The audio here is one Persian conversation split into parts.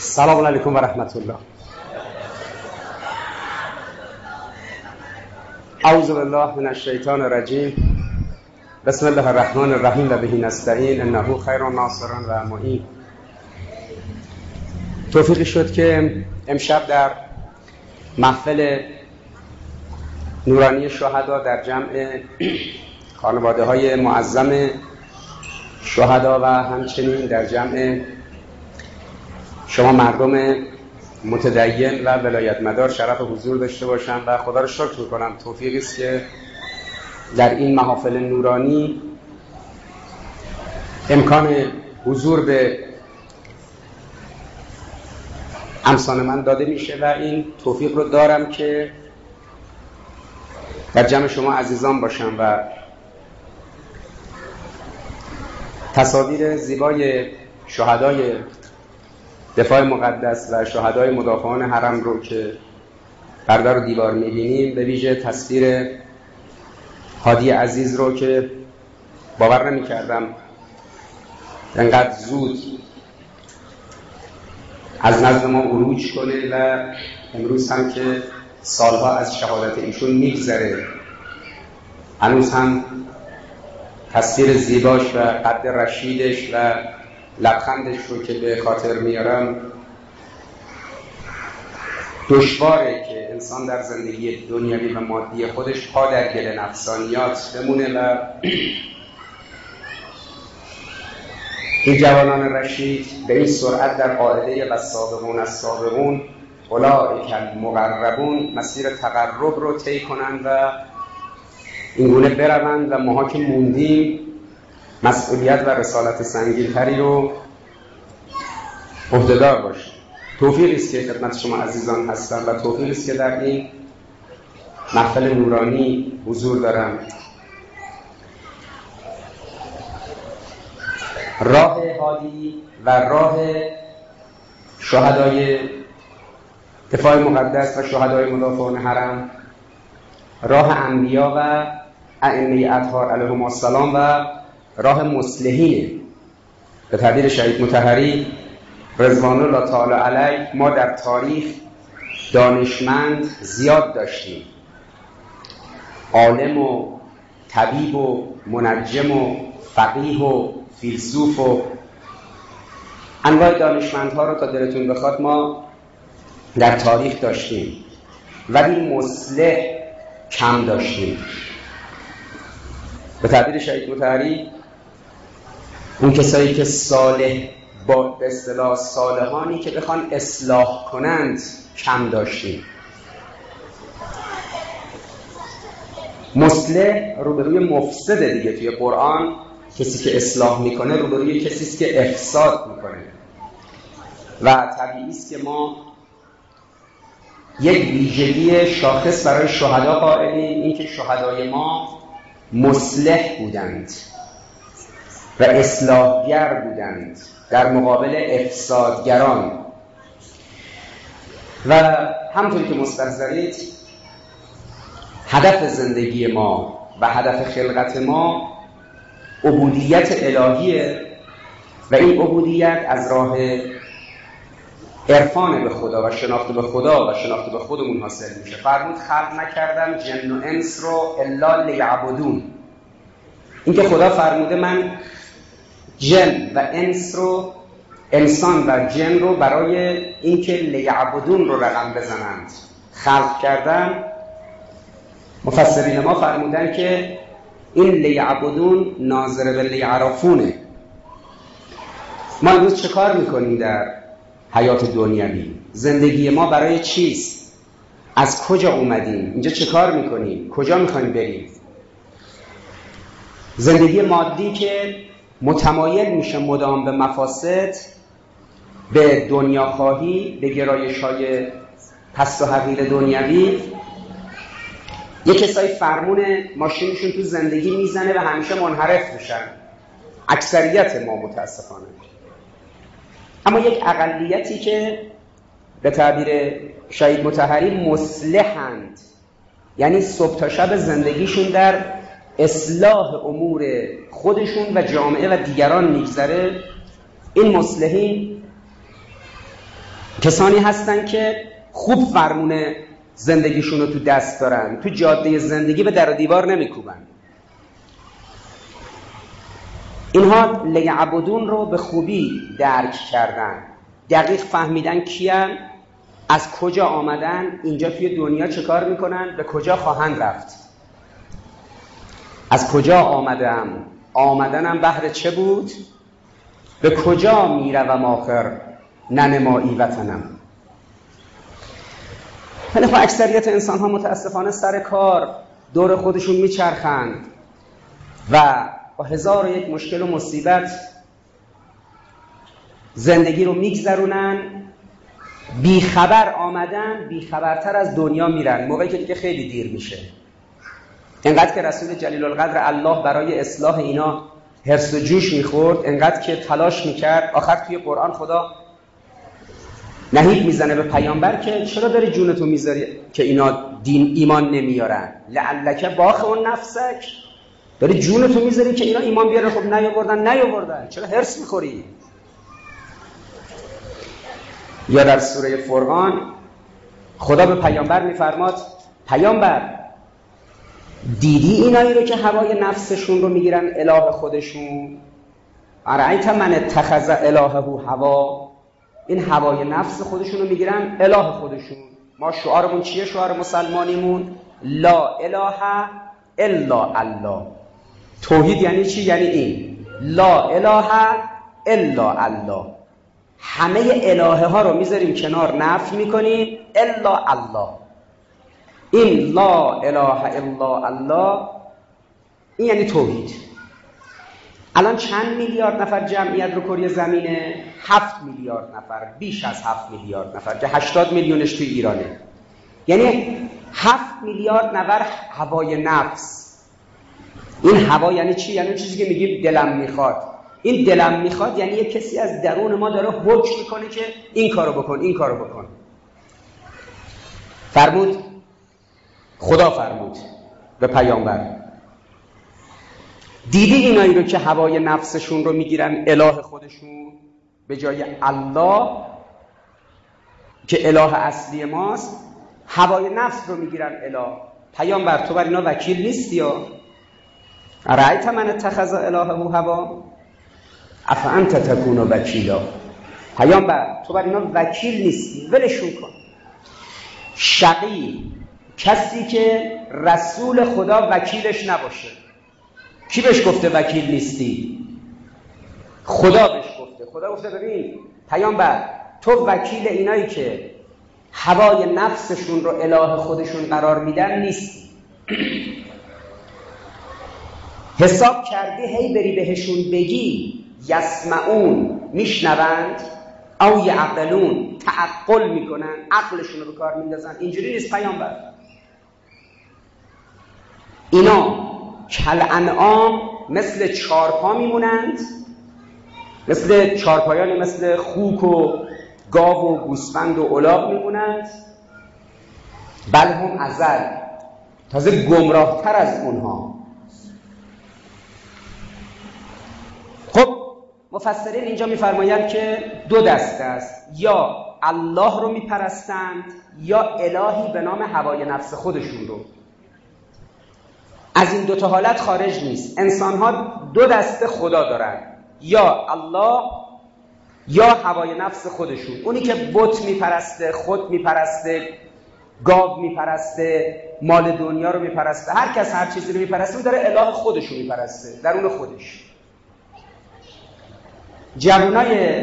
سلام علیکم و رحمت الله اعوذ بالله من الشیطان الرجیم. بسم الله الرحمن الرحیم و بهی نستعین. انه خیر ناصر و معین. توفیقی شد که امشب در محفل نورانی شهدا در جمع خانواده های معظم شهدا و همچنین در جمع شما مردم متدین و ولایت مدار شرف حضور داشته باشم و خدا رو شکر می‌کنم توفیقی است که در این محافل نورانی امکان حضور به امسان من داده میشه و این توفیق رو دارم که در جمع شما عزیزان باشم و تصاویر زیبای شهدای دفاع مقدس و شهدای مدافعان حرم رو که پرده رو دیوار می‌بینیم به ویژه تصویر هادی عزیز رو که باور نمی کردم انقدر زود از نزد ما عروج کنه و امروز هم که سالها از شهادت ایشون میگذره. هنوز هم تصویر زیباش و قد رشیدش و لبخندش رو که به خاطر میارم دشواره که انسان در زندگی دنیوی و مادی خودش پا در گل نفسانیات بمونه و این جوانان رشید به این سرعت در قاعده و سابقون از سابقون اولئک المقربون مسیر تقرب رو طی کنند و اینگونه بروند و ماها که موندیم مسئولیت و رسالت سنگینتری رو عهدهدار باشیم توفیق است که خدمت شما عزیزان هستم و توفیق است که در این محفل نورانی حضور دارم. راه هادی و راه شهدای دفاع مقدس و شهدای مدافعان حرم راه انبیا و ائمه اطهار علیهم السلام و راه مسلحینه به تعبیر شهید متحری رضوان الله تعالی علیه ما در تاریخ دانشمند زیاد داشتیم. عالم و طبیب و منجم و فقیه و فیلسوف و انواع دانشمندها رو تا دلتون بخواد ما در تاریخ داشتیم. ولی مصلح کم داشتیم. به تعبیر شهید متحری اون کسایی که صالح با به اصطلاح صالحانی که بخوان اصلاح کنند کم داشتیم. مصلح روبروی مفسده دیگه توی قرآن کسی که اصلاح می‌کنه روبروی کسی که افساد می‌کنه. و طبیعی است که ما یک ویژگی شاخص برای شهدا قائلیم اینکه شهدای ما مصلح بودند. و اصلاحگر بودند در مقابل افسادگران. و همطور که مستحضرید هدف زندگی ما و هدف خلقت ما عبودیت الهیه و این عبودیت از راه عرفان به خدا و شناخت به خدا و شناخت به خودمون حاصل میشه. فرمود خلق نکردم جن و انس رو الا لیعبدون. اینکه خدا فرموده من جن و انس رو انسان و جن رو برای اینکه لیعبدون رو رقم بزنند. خلق کردن. مفسرین ما فرمودن که این لیعبدون ناظر به لیعرفونه ما امروز چه کار می‌کنیم در حیات دنیوی؟ زندگی ما برای چیست؟ از کجا اومدیم؟ اینجا چه کار می‌کنیم؟ کجا می‌خوایم بریم؟ زندگی مادی که متمایل میشه مدام به مفاسد به دنیا خواهی به گرایش های پست و حقیر دنیوی. یه کسایی فرمون ماشینشون تو زندگی می‌زنه و همیشه منحرف میشن. اکثریت ما متاسفانه. اما یک اقلیتی که به تعبیر شهید متحری مصلحند یعنی صبح تا شب زندگیشون در اصلاح امور خودشون و جامعه و دیگران میگذره. این مصلحین کسانی هستن که خوب فرمونه زندگیشون رو تو دست دارن. تو جاده زندگی به در و دیوار نمیکوبن. اینها لیعبدون رو به خوبی درک کردن. دقیق فهمیدن کیان از کجا آمدن اینجا توی دنیا چه کار می‌کنن به کجا خواهند رفت. از کجا آمدم؟ آمدنم بهر چه بود؟ به کجا می‌روم آخر؟ ننمایی وطنم. ولی خب اکثریت انسان ها متاسفانه سر کار دور خودشون میچرخند و با هزار و یک مشکل و مصیبت زندگی رو میگذرونن. بیخبر آمدن بیخبرتر از دنیا میرن. موقعی که دیگه خیلی دیر میشه. انقدر که رسول جلیل القدر الله برای اصلاح اینا حرس و جوش می‌خورد انقدر که تلاش می‌کرد. آخر توی قرآن خدا نهید می‌زنه به پیامبر که چرا داری جونتو می‌ذاری که اینا دین ایمان نمیارن؟ لعلک باخ اون نفسک. داری جونتو می‌ذاری که اینا ایمان بیاره خب نیاوردن نیاوردن. چرا هرس می‌خوری؟ یا در سوره فرقان خدا به پیامبر میفرماد پیامبر دیدی اینایی رو که هوای نفسشون رو می‌گیرن اله خودشون؟ ارعیت من اتخذ الهه هوا؟ این هوای نفس خودشون رو می‌گیرن اله خودشون. ما شعارمون چیه شعار مسلمانیمون؟ لا اله الا الله. توحید یعنی چی؟ یعنی این. لا اله الا الله. همه الهه ها رو می‌ذاریم کنار. نفی می‌کنیم الا الله. این لا اله الا الله. این یعنی توحید. الان چند میلیارد نفر جمعیت رو کره زمینه؟ هفت میلیارد نفر بیش از هفت میلیارد نفر که هشتاد میلیونش توی ایرانه. یعنی هفت میلیارد نفر هوای نفس. این هوا یعنی چی؟ یعنی چیزی که میگیم دلم می‌خواد. این دلم می‌خواد یعنی یک کسی از درون ما داره حکم می‌کنه که این کارو بکن این کارو بکن. فرمود خدا فرمود به پیامبر. دیدی اینایی رو که هوای نفسشون رو می‌گیرن اله خودشون؟ به جای الله که اله اصلی ماست هوای نفس رو می‌گیرن اله. پیامبر تو بر اینا وکیل نیستی یا؟ رأیت من اتخذ الهه هوا؟ انت تکون وکیلا. پیامبر تو بر اینا وکیل نیستی. ولشون کن. شقی. کسی که رسول خدا وکیلش نباشه. کی بهش گفته وکیل نیستی؟ خدا بهش گفته. خدا گفته ببین پیامبر تو وکیل اینایی که هوای نفسشون رو اله خودشون قرار میدن نیستی. حساب کردی هی بری بهشون بگی یسمعون میشنوند او یعقلون تعقل می‌کنن عقلشون رو به کار میندازن. اینجوری نیست پیامبر. اینا کل انعام مثل چارپا میمونند مثل چارپایانی مثل خوک و گاو و گوسفند و الاغ میمونند. بل هم ازل تازه گمراه تر از اونها. خب مفسرین اینجا میفرمایند که دو دسته است. یا الله رو میپرستند یا الهی به نام هوای نفس خودشون رو. از این دو تا حالت خارج نیست. انسان ها دو دسته خدا دارن. یا الله یا هوای نفس خودشون. اونی که بت میپرسته خود میپرسته گاو میپرسته مال دنیا رو میپرسته هر کس هر چیزی رو میپرسته داره اله خودش رو میپرسته درون خودش. جوانای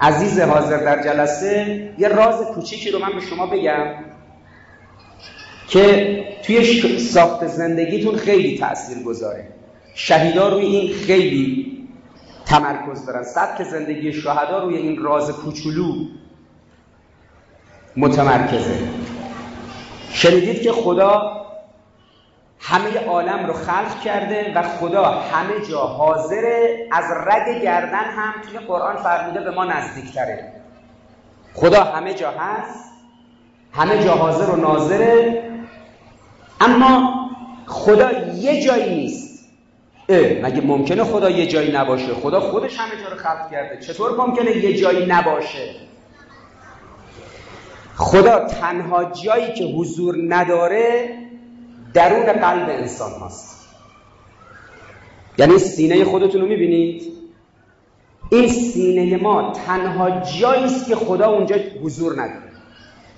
عزیز حاضر در جلسه یه راز کوچیکی رو من به شما بگم. که توی ساخت زندگیتون خیلی تأثیر گذاره شهیدا روی این خیلی تمرکز دارن. سبک زندگی شهدا روی این راز کوچولو متمرکزه. شنیدید که خدا همه عالم رو خلق کرده و خدا همه جا حاضره از رگ گردن هم توی قرآن فرموده به ما نزدیکتره. خدا همه جا هست همه جا حاضر و ناظره اما خدا یه جایی نیست. اه مگه ممکنه خدا یه جایی نباشه؟ خدا خودش همه جا رو خلق کرده. چطور ممکنه یه جایی نباشه؟ خدا تنها جایی که حضور نداره درون قلب انسان هست یعنی سینه خودتون رو می‌بینید؟ این سینه ما تنها جایی است که خدا اونجا حضور نداره.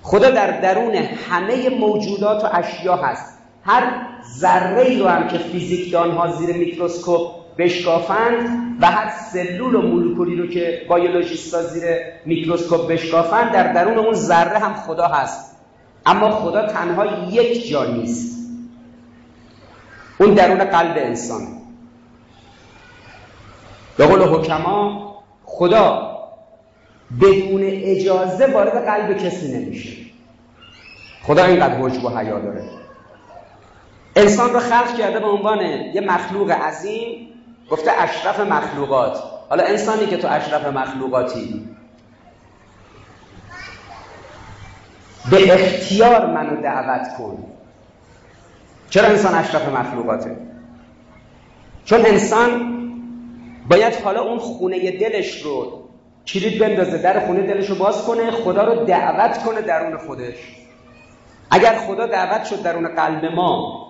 خدا در درون همه موجودات و اشیا هست. هر ذره ای رو هم که فیزیکدان ها زیر میکروسکوپ بشکافند و هر سلول و مولکولی رو که بیولوژیستا زیر میکروسکوپ بشکافند در درون اون ذره هم خدا هست. اما خدا تنها یک جا نیست. اون درون قلب انسان. به قول حکما خدا بدون اجازه وارد قلب کسی نمیشه. خدا اینقدر وجب و حیا داره. انسان رو خلق کرده به عنوان یه مخلوق عظیم گفته اشرف مخلوقات. حالا انسانی که تو اشرف مخلوقاتی. به اختیار منو دعوت کن. چرا انسان اشرف مخلوقاته؟ چون انسان باید حالا اون خونه دلش رو کلید بندازه در خونه دلش رو باز کنه خدا رو دعوت کنه درون خودش. اگر خدا دعوت شد درون قلب ما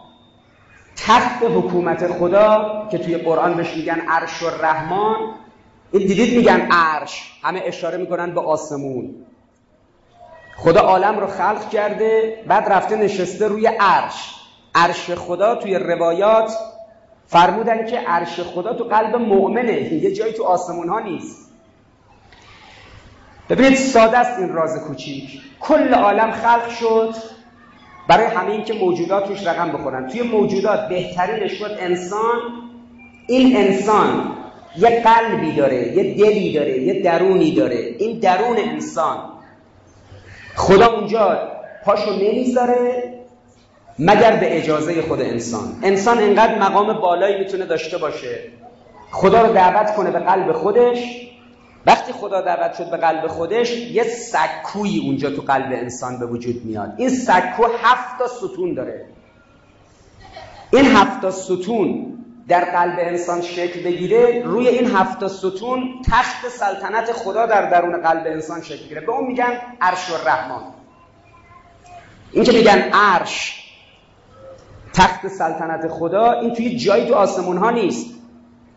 تخت حکومت خدا که توی قرآن بهش میگن عرش و رحمان این دیدید میگن عرش. همه اشاره می‌کنن به آسمون. خدا عالم رو خلق کرده بعد رفته نشسته روی عرش. عرش خدا توی روایات فرمودن که عرش خدا تو قلب مؤمنه. یه جایی تو آسمون ها نیست. ببینید ساده است این راز کوچیک. کل عالم خلق شد. برای همه این که موجودات توش رقم بخورن. توی موجودات بهترینش شد انسان این انسان یه قلبی داره یه دلی داره یه درونی داره. این درون انسان. خدا اونجا پاشو نمی‌ذاره مگر به اجازه خود انسان. انسان انقدر مقام بالایی می‌تونه داشته باشه. خدا رو دعوت کنه به قلب خودش. وقتی خدا دعوت شد به قلب خودش یه سکویی اونجا تو قلب انسان به وجود میاد. این سکو هفت تا ستون داره. این هفت تا ستون در قلب انسان شکل بگیره روی این هفت تا ستون تخت سلطنت خدا در درون قلب انسان شکل بگیره به اون میگن عرش و رحمان این که میگن عرش تخت سلطنت خدا این توی جایی تو آسمون ها نیست.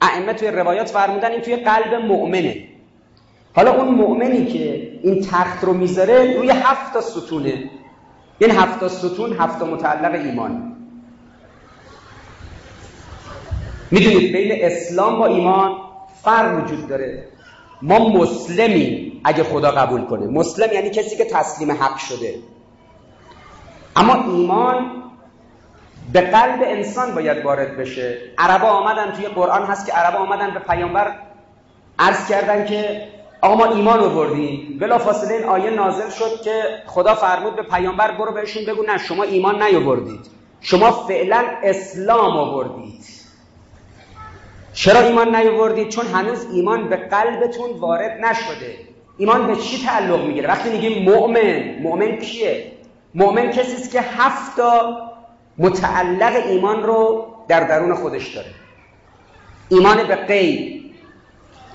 ائمه توی روایات فرمودن این توی قلب مؤمنه. حالا اون مؤمنی که این تخت رو می‌ذاره روی هفت تا ستونه. این هفت تا ستون هفت متعلق ایمان. می‌دونید بین اسلام با ایمان فرق وجود داره. ما مسلمیم اگه خدا قبول کنه. مسلم یعنی کسی که تسلیم حق شده. اما ایمان به قلب انسان باید وارد بشه. عربا آمدن توی قرآن هست که عربا آمدن به پیامبر عرض کردن که آقا ما ایمان آوردیم. بلا فاصله این آیه نازل شد که خدا فرمود به پیامبر برو بهشون بگو نه شما ایمان نیاوردید. شما فعلا اسلام آوردید. چرا ایمان نیاوردید؟ چون هنوز ایمان به قلبتون وارد نشده. ایمان به چی تعلق می‌گیره؟ وقتی میگیم مؤمن مؤمن کیه؟ مؤمن کسی است که هفتا متعلق ایمان رو در درون خودش داره. ایمان به غیب.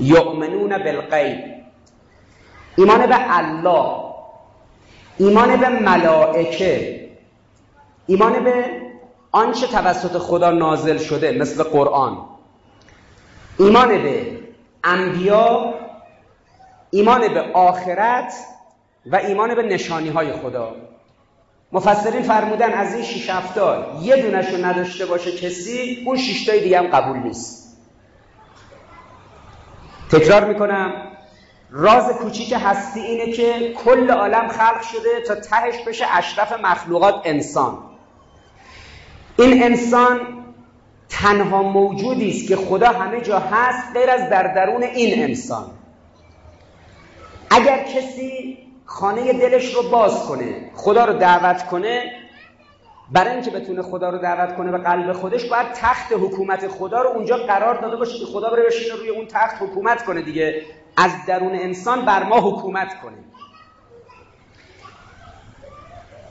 یؤمنون بالغیب. ایمان به الله ایمان به ملائکه ایمان به آنچه توسط خدا نازل شده مثل قرآن ایمان به انبیا ایمان به آخرت و ایمان به نشانی های خدا. مفسرین فرمودن از این شیش هفته یه دونش رو نداشته باشه کسی اون شیشتای دیگه هم قبول نیست. تکرار می‌کنم. راز کوچیک هستی اینه که کل عالم خلق شده تا تهش بشه اشرف مخلوقات انسان. این انسان تنها موجودی است که خدا همه جا هست غیر از در درون این انسان. اگر کسی خانه دلش رو باز کنه خدا رو دعوت کنه برای اینکه بتونه خدا رو دعوت کنه به قلب خودش باید تخت حکومت خدا رو اونجا قرار داده باشه که خدا بره بشینه روی اون تخت حکومت کنه دیگه. از درون انسان بر ما حکومت کنه.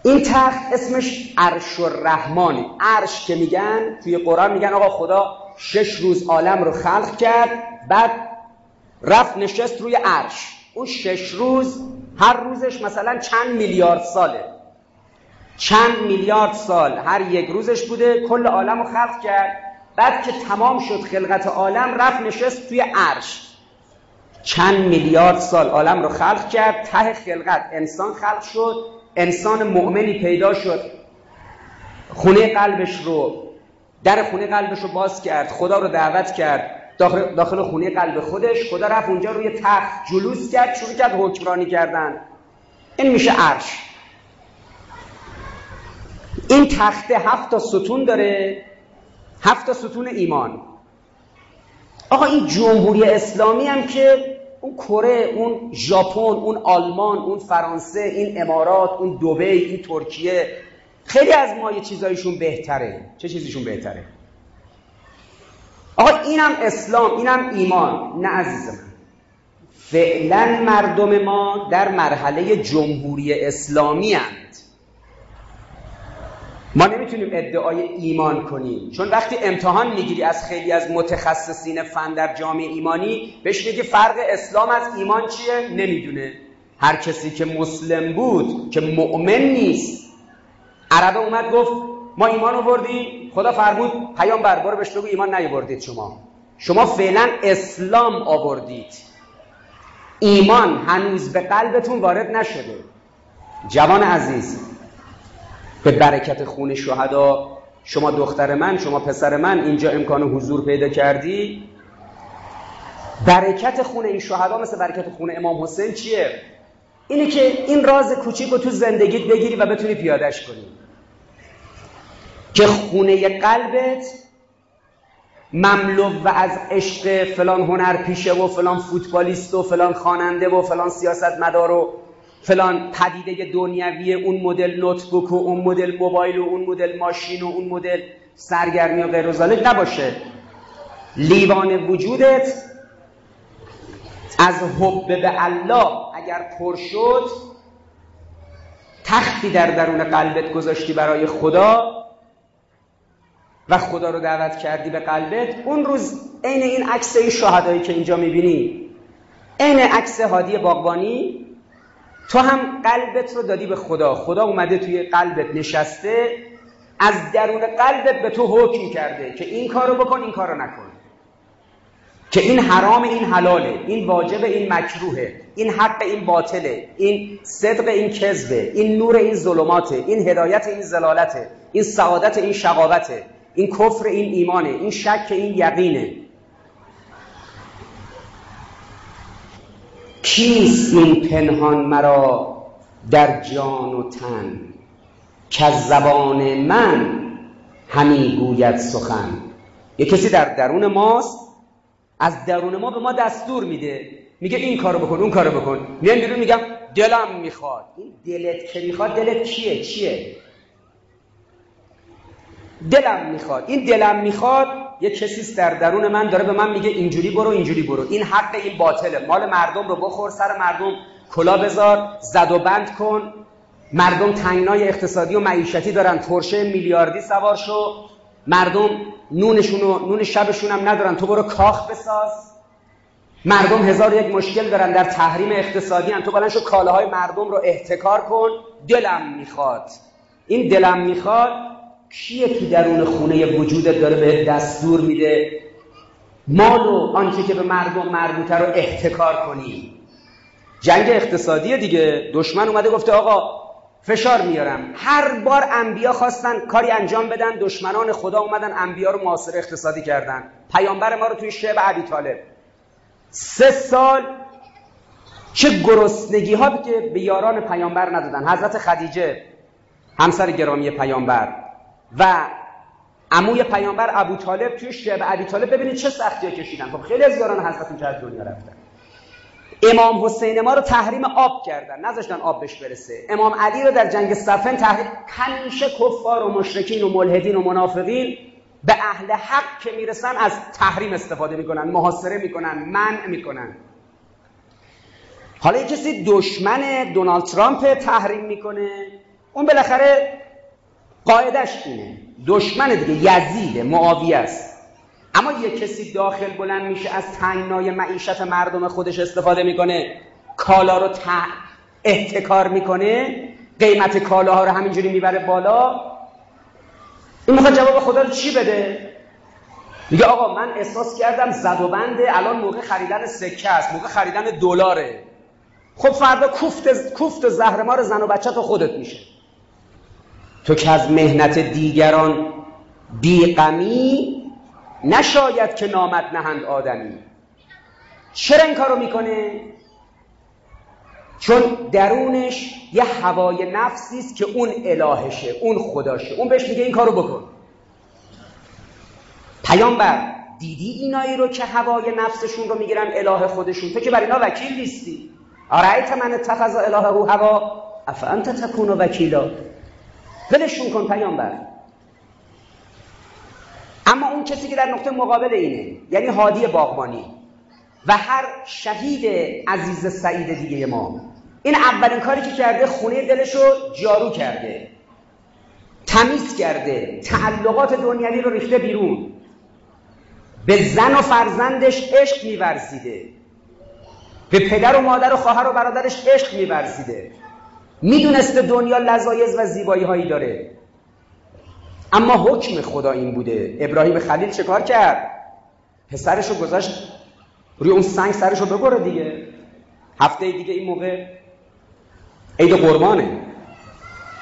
این تخت اسمش عرش الرحمانه عرش که میگن توی قرآن میگن آقا خدا شش روز عالم رو خلق کرد بعد رفت نشست روی عرش. اون شش روز هر روزش مثلا چند میلیارد ساله. چند میلیارد سال. هر یک روزش بوده کل عالم رو خلق کرد. بعد که تمام شد خلقت عالم رفت نشست توی عرش. چند میلیارد سال عالم رو خلق کرد ته خلقت. انسان خلق شد انسان مؤمنی پیدا شد. خونه قلبش رو در خونه قلبش رو باز کرد خدا رو دعوت کرد. داخل, داخل خونه قلب خودش خدا رفت اونجا روی تخت جلوس کرد شروع کرد حکمرانی کردن. این میشه عرش. این تخته هفت تا ستون داره هفت تا ستون ایمان. آقا این جمهوری اسلامی هم که اون کره اون ژاپن اون آلمان اون فرانسه این امارات اون دبی این ترکیه خیلی از ما یه چیزایشون بهتره. چه چیزیشون بهتره؟ آقا اینم اسلام اینم ایمان. نه عزیز من. فعلا مردم ما در مرحله جمهوری اسلامی هند. ما نمی‌تونیم ادعای ایمان کنیم. چون وقتی امتحان می‌گیری از خیلی از متخصصین فن در جامعه ایمانی بهش میگی فرق اسلام از ایمان چیه؟ نمی‌دونه. هر کسی که مسلم بود که مؤمن نیست. عربه اومد گفت ما ایمان آوردیم خدا فرمود پیام بربار بهش بگو ایمان نیاوردید شما. شما فعلا اسلام آوردید. ایمان هنوز به قلبتون وارد نشده. جوان عزیز به برکت خون شهدا. شما دختر من شما پسر من اینجا امکان حضور پیدا کردی؟ برکت خون این شهدا مثل برکت خون امام حسین چیه؟ اینه که این راز کوچیک رو تو زندگیت بگیری و بتونی پیادش کنی. که خونه قلبت مملو و از عشق فلان هنر پیشه و فلان فوتبالیست و فلان خواننده و فلان سیاست مدار و فلان پدیده دنیوی اون مدل نوتبوک و اون مدل موبایل و اون مدل ماشین و اون مدل سرگرمی و غیر نباشه. لیوان وجودت از حب به الله اگر پر شد تختی در درون قلبت گذاشتی برای خدا و خدا رو دعوت کردی به قلبت. اون روز عین این عکس شهدایی که اینجا می‌بینی عین عکس هادی باغبانی تو هم قلبت رو دادی به خدا. خدا اومده توی قلبت نشسته. از درون قلبت به تو حکم کرده که این کارو بکن این کارو نکن. که این حرام این حلاله این واجب این مکروهه این حق این باطله این صدق این کذبه این نور این ظلماته این هدایت این زلالته این سعادت این شقاوته این کفر این ایمانه این شک این یقینه. کیست این پنهان مرا در جان و تن که از زبان من همی گوید سخن. یه کسی در درون ماست از درون ما به ما دستور میده. میگه این کارو بکن اون کارو بکن. میان بیرون میگم دلم می‌خواد. این دلت که می‌خواد دلت کیه؟ چیه؟ دلم می‌خواد. این دلم می‌خواد یه کسی در درون من داره به من میگه اینجوری برو اینجوری برو. این حق این باطله. مال مردم رو بخور سر مردم کلا بذار. زد و بند کن. مردم تنگنای اقتصادی و معیشتی دارن. ترشه میلیاردی سوار شو. مردم نونشون و نون شبشون هم ندارن. تو برو کاخ بساز. مردم هزار یک مشکل دارن. در تحریم اقتصادی هم. تو بلند شو کالاهای مردم رو احتکار کن. دلم می‌خواد. این دلم می‌خواد کیه تو درون خونه وجودت داره به دستور میده؟ مال و آنچه که به مردم مربوطه رو احتکار کنی. جنگ اقتصادی دیگه. دشمن اومده گفته آقا فشار میارم. هر بار انبیا خواستن کاری انجام بدن دشمنان خدا اومدن انبیا رو معاصر اقتصادی کردن. پیامبر ما رو توی شعب عبی طالب. سه سال چه گرسنگی ها که به یاران پیامبر ندادن. حضرت خدیجه همسر گرامی پیامبر. و عموی پیامبر ابو طالب توی شب ابی طالب ببینید چه سختی کشیدن. خب خیلی از یاران حضرت اونجا از دنیا رفتن. امام حسین ما رو تحریم آب کردن. نذاشتن آب بهش برسه. امام علی رو در جنگ صفن تحریم همیشه کفار و مشرکین و ملحدین و منافقین به اهل حق که می‌رسن از تحریم استفاده می‌کنن محاصره می‌کنن منع می‌کنن. حالا یه کسی دشمن دونالد ترامپ تحریم می‌کنه. اون بالاخره قاعدش اینه. دشمن دیگه یزید معاویه است. اما یه کسی داخل بلند میشه از تنگنای معیشت مردم خودش استفاده می‌کنه. کالا رو احتکار می‌کنه. قیمت کالاها رو همینجوری می‌بره بالا. این می‌خواد جواب خدا رو چی بده؟ میگه آقا من احساس کردم زد و بنده الان موقع خریدن سکه است موقع خریدن دلاره. خب فردا کوفت کوفت زهر رو زن و بچه تو خودت میشه. تو که از مهنت دیگران بیقمی نشاید که نامت نهند آدمی. چرا این کارو می‌کنه؟ چون درونش یه هوای نفسی است که اون الهشه اون خداشه. اون بهش میگه این کارو بکن. پیامبر دیدی اینایی رو که هوای نفسشون رو می‌گیرن اله خودشون؟ تو که بر اینا وکیل نیستی. آرایت من اتخذ الهه هوا. افانت تکون وکیلا؟ ولشون کن پیامبر. اما اون کسی که در نقطه مقابل اینه یعنی هادی باغبانی و هر شهید عزیز سعید دیگه ما. این اولین کاری که کرده خونه دلش رو جارو کرده تمیز کرده تعلقات دنیوی رو ریخته بیرون. به زن و فرزندش عشق میورزیده. به پدر و مادر و خواهر و برادرش عشق میورزیده. می‌دونسته دنیا لذایز و زیبایی هایی داره. اما حکم خدا این بوده. ابراهیم خلیل چه کار کرد؟ پسرشو گذاشت روی اون سنگ سرشو ببره دیگه. هفته دیگه این موقع عید قربانه.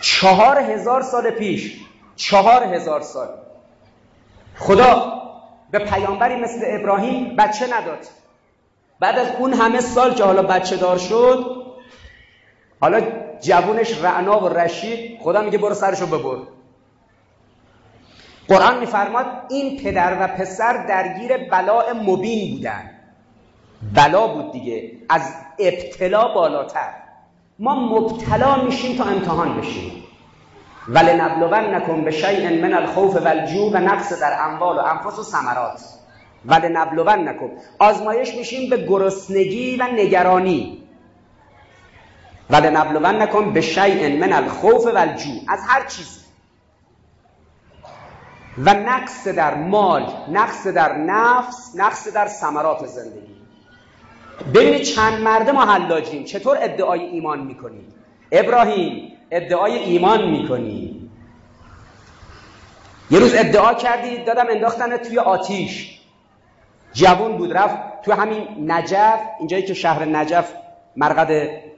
چهار هزار سال پیش چهار هزار سال. خدا به پیامبری مثل ابراهیم بچه نداد. بعد از اون همه سال که حالا بچه دار شد حالا جوونش رعنا و رشید خدا میگه برو سرشو ببر. قرآن میفرماد این پدر و پسر درگیر بلاء مبین بودن. بلا بود دیگه از ابتلا بالاتر. ما مبتلا میشیم تا امتحان بشیم. ولنبلونکم بشیء من الخوف والجوع و نقص در اموال و انفس و ثمرات. ولنبلونکم آزمایش میشیم به گرسنگی و نگرانی. ولنبلونکم بشیء من الخوف والجوع. از هر چیز. و نقص در مال نقص در نفس نقص در ثمرات زندگی. ببینید چند مرده ما حلاجیم. چطور ادعای ایمان می‌کنیم؟ ابراهیم ادعای ایمان می‌کنی یه روز ادعا کردی دادم انداختن توی آتیش. جوون بود رفت تو همین نجف اینجایی که شهر نجف مرقد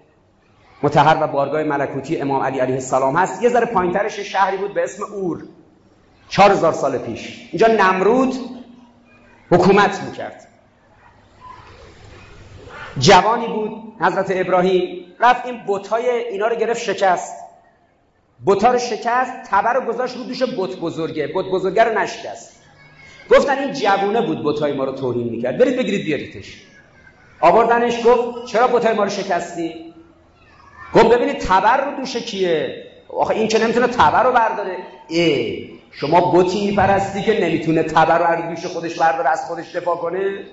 متحر و بارگاه ملکوتی امام علی علیه السلام هست. یه ذره پایینترش شهری بود به اسم اور. چهار هزار سال پیش. اینجا نمرود حکومت می‌کرد. جوانی بود حضرت ابراهیم. رفت این بتای اینا رو گرفت شکست. بتا رو شکست تبر رو گذاشت رو دوش بت بزرگه. بت بزرگه رو نشکست. گفتن این جوونه بود بتای ما رو توهین می‌کرد. برید بگیرید بیاریدش. آوردنش گفت چرا بتای ما رو شکستی؟ گفت ببینید تبر رو دوش کیه؟ آخه این که نمی‌تونه تبر رو برداره؟ ای شما بتی میپرستی که نمی‌تونه تبر رو دوش خودش برداره از خودش دفاع کنه؟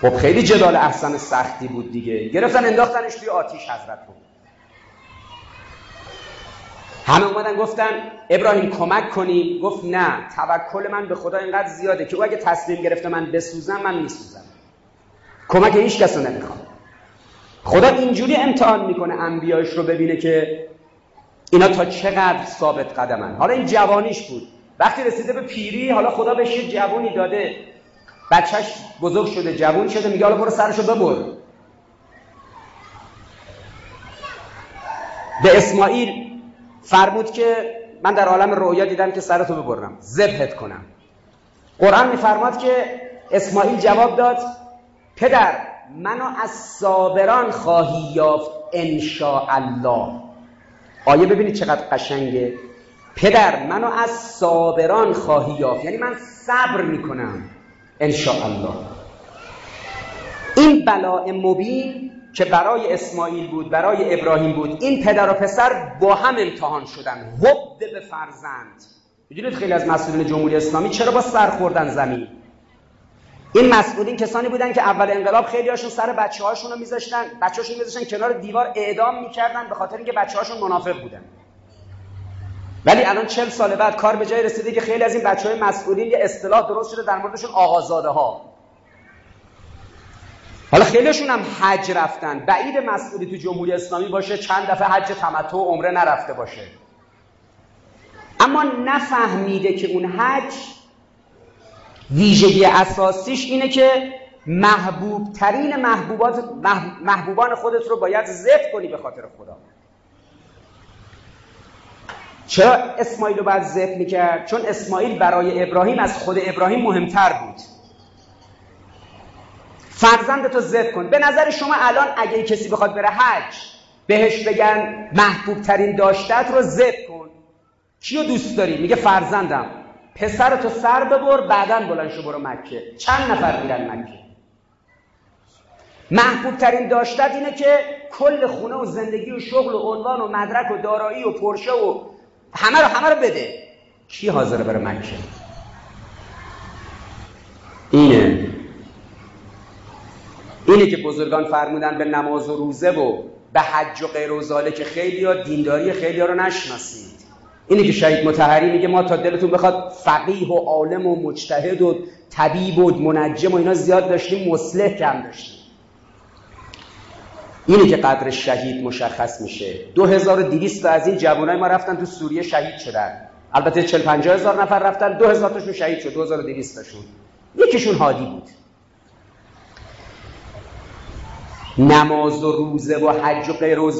خب خیلی جدال احسن سختی بود دیگه. گرفتن انداختنش توی آتیش حضرت بود همه اومدن گفتن ابراهیم کمک کنی گفت نه توکل من به خدا اینقدر زیاده که او اگه تصمیم گرفته من بسوزم من میسوزم. کمک هیچ کس نمی‌خوام خدا اینجوری امتحان می‌کنه انبیاش رو ببینه که اینا تا چقدر ثابت قدمن. حالا این جوانیش بود. وقتی رسیده به پیری حالا خدا بهش یه جوانی داده. بچهش بزرگ شده جوون شده میگه حالا برو سرشو ببر. به اسماعیل فرمود که من در عالم رویا دیدم که سرتو ببرم. زبهت کنم. قرآن میفرماد که اسماعیل جواب داد پدر منو از صابران خواهی یافت ان الله آیه ببینید چقدر قشنگه. پدر منو از صابران خواهی یافت. یعنی من صبر می‌کنم. ان الله این بلاء مبین که برای اسماعیل بود برای ابراهیم بود این پدر و پسر با هم امتحان شدن. حب به فرزند. می‌دونید خیلی از مسئولین جمهوری اسلامی چرا با سر خوردن زمین؟ این مسئولین کسانی بودن که اول انقلاب خیلی هاشون سر بچه هاشون رو میذاشتن. بچه هاشون میذاشتن کنار دیوار اعدام می‌کردن به خاطر اینکه بچه هاشون منافق بودن. ولی الان چل سال بعد کار به جای رسیده که خیلی از این بچه های مسئولین یه اصطلاح درست شده در موردشون آقازاده ها حالا خیلیشون هم حج رفتن. بعید مسئولی تو جمهوری اسلامی باشه چند دفعه حج تمتع و عمره نرفته باشه. اما نفهمیده که اون حج ویژگی اساسیش اینه که محبوب ترین محبوبات محبوبان خودت رو باید ذبح کنی به خاطر خدا. چرا اسماعیل رو باید ذبح می‌کرد؟ چون اسماعیل برای ابراهیم از خود ابراهیم مهمتر بود. فرزند تو ذبح کن. به نظر شما الان اگه کسی بخواد بره حج بهش بگن محبوب ترین داشتت رو ذبح کن. کیو دوست داری؟ میگه فرزندم. پسر تو سر ببر بعدا بلند شو برو مکه. چند نفر میرن مکه؟ محبوب ترین داشتت اینه که کل خونه و زندگی و شغل و عنوان و مدرک و دارایی و پرشه و همه رو همه رو بده. کی حاضره بره مکه؟ اینه. اینه که بزرگان فرمودن به نماز و روزه و به حج و غیر و که خیلی ها دینداری خیلی ها رو نشناسید اینه که شهید متحری میگه ما تا دلتون بخواد فقیه و عالم و مجتهد و طبیب و منجم و اینا زیاد داشتیم مسلح کم داشتیم. اینه که قدر شهید مشخص میشه. 2200 از این جوانای ما رفتن تو سوریه شهید شدن. البته 40 50 هزار نفر رفتن 2000 تاشون شهید شد 2200 تاشون. یکیشون هادی بود. نماز و روزه و حج و غیر و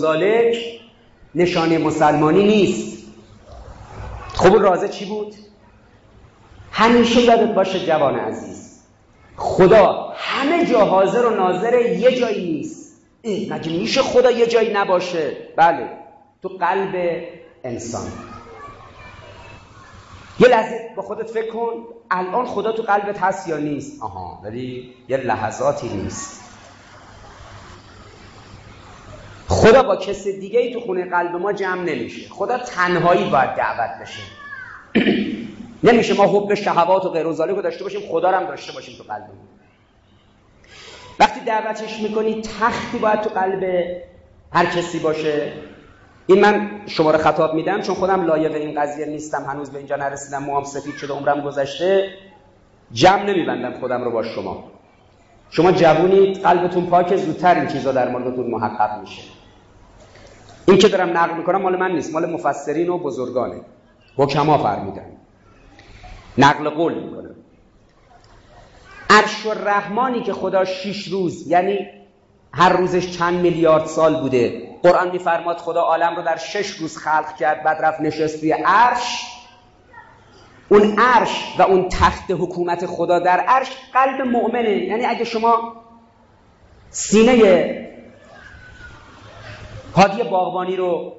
نشانه مسلمانی نیست. خب رازه چی بود؟ همیشه یادت باشه جوان عزیز خدا همه جا حاضر و ناظر یه جایی نیست. مگه میشه خدا یه جایی نباشه؟ بله تو قلب انسان. یه لحظه با خودت فکر کن الان خدا تو قلبت هست یا نیست؟ آها ولی یه لحظاتی نیست. خدا با کس دیگه ای تو خونه قلب ما جمع نمیشه. خدا تنهایی باید دعوت بشه. نمیشه ما حب شهوات و غیر رو داشته باشیم خدا هم داشته باشیم تو قلبمون وقتی دعوتش می‌کنی تختی باید تو قلب هر کسی باشه. این من شما رو خطاب میدم چون خودم لایق این قضیه نیستم. هنوز به اینجا نرسیدم موام سفید شده عمرم گذشته. جمع نمیبندم خودم رو با شما. شما جوونید قلبتون پاک زودتر این چیزا در موردتون محقق میشه. این که دارم نقل می‌کنم مال من نیست مال مفسرین و بزرگانه. حکما فرمودن. نقل قول می‌کنم عرش الرحمانی که خدا شیش روز یعنی هر روزش چند میلیارد سال بوده. قرآن میفرماد خدا عالم رو در شش روز خلق کرد بعد رفت نشست توی عرش. اون عرش و اون تخت حکومت خدا در عرش قلب مؤمنه. یعنی اگه شما سینه هادی باغبانی رو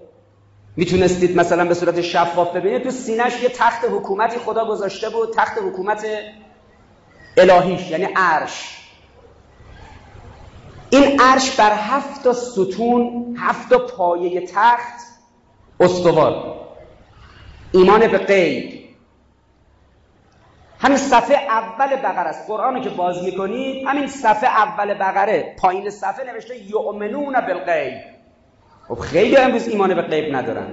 می‌تونستید مثلا به صورت شفاف ببینید. تو سینهش یه تخت حکومتی خدا گذاشته بود تخت حکومت الهیش یعنی عرش. این عرش بر هفت ستون هفت پایه تخت استوار. ایمان به غیب. همین صفحه اول بقره است. قرآن که باز می‌کنید همین صفحه اول بقره. پایین صفحه نوشته یؤمنون بالغیب. خب خیلی امروز ایمان به غیب ندارن.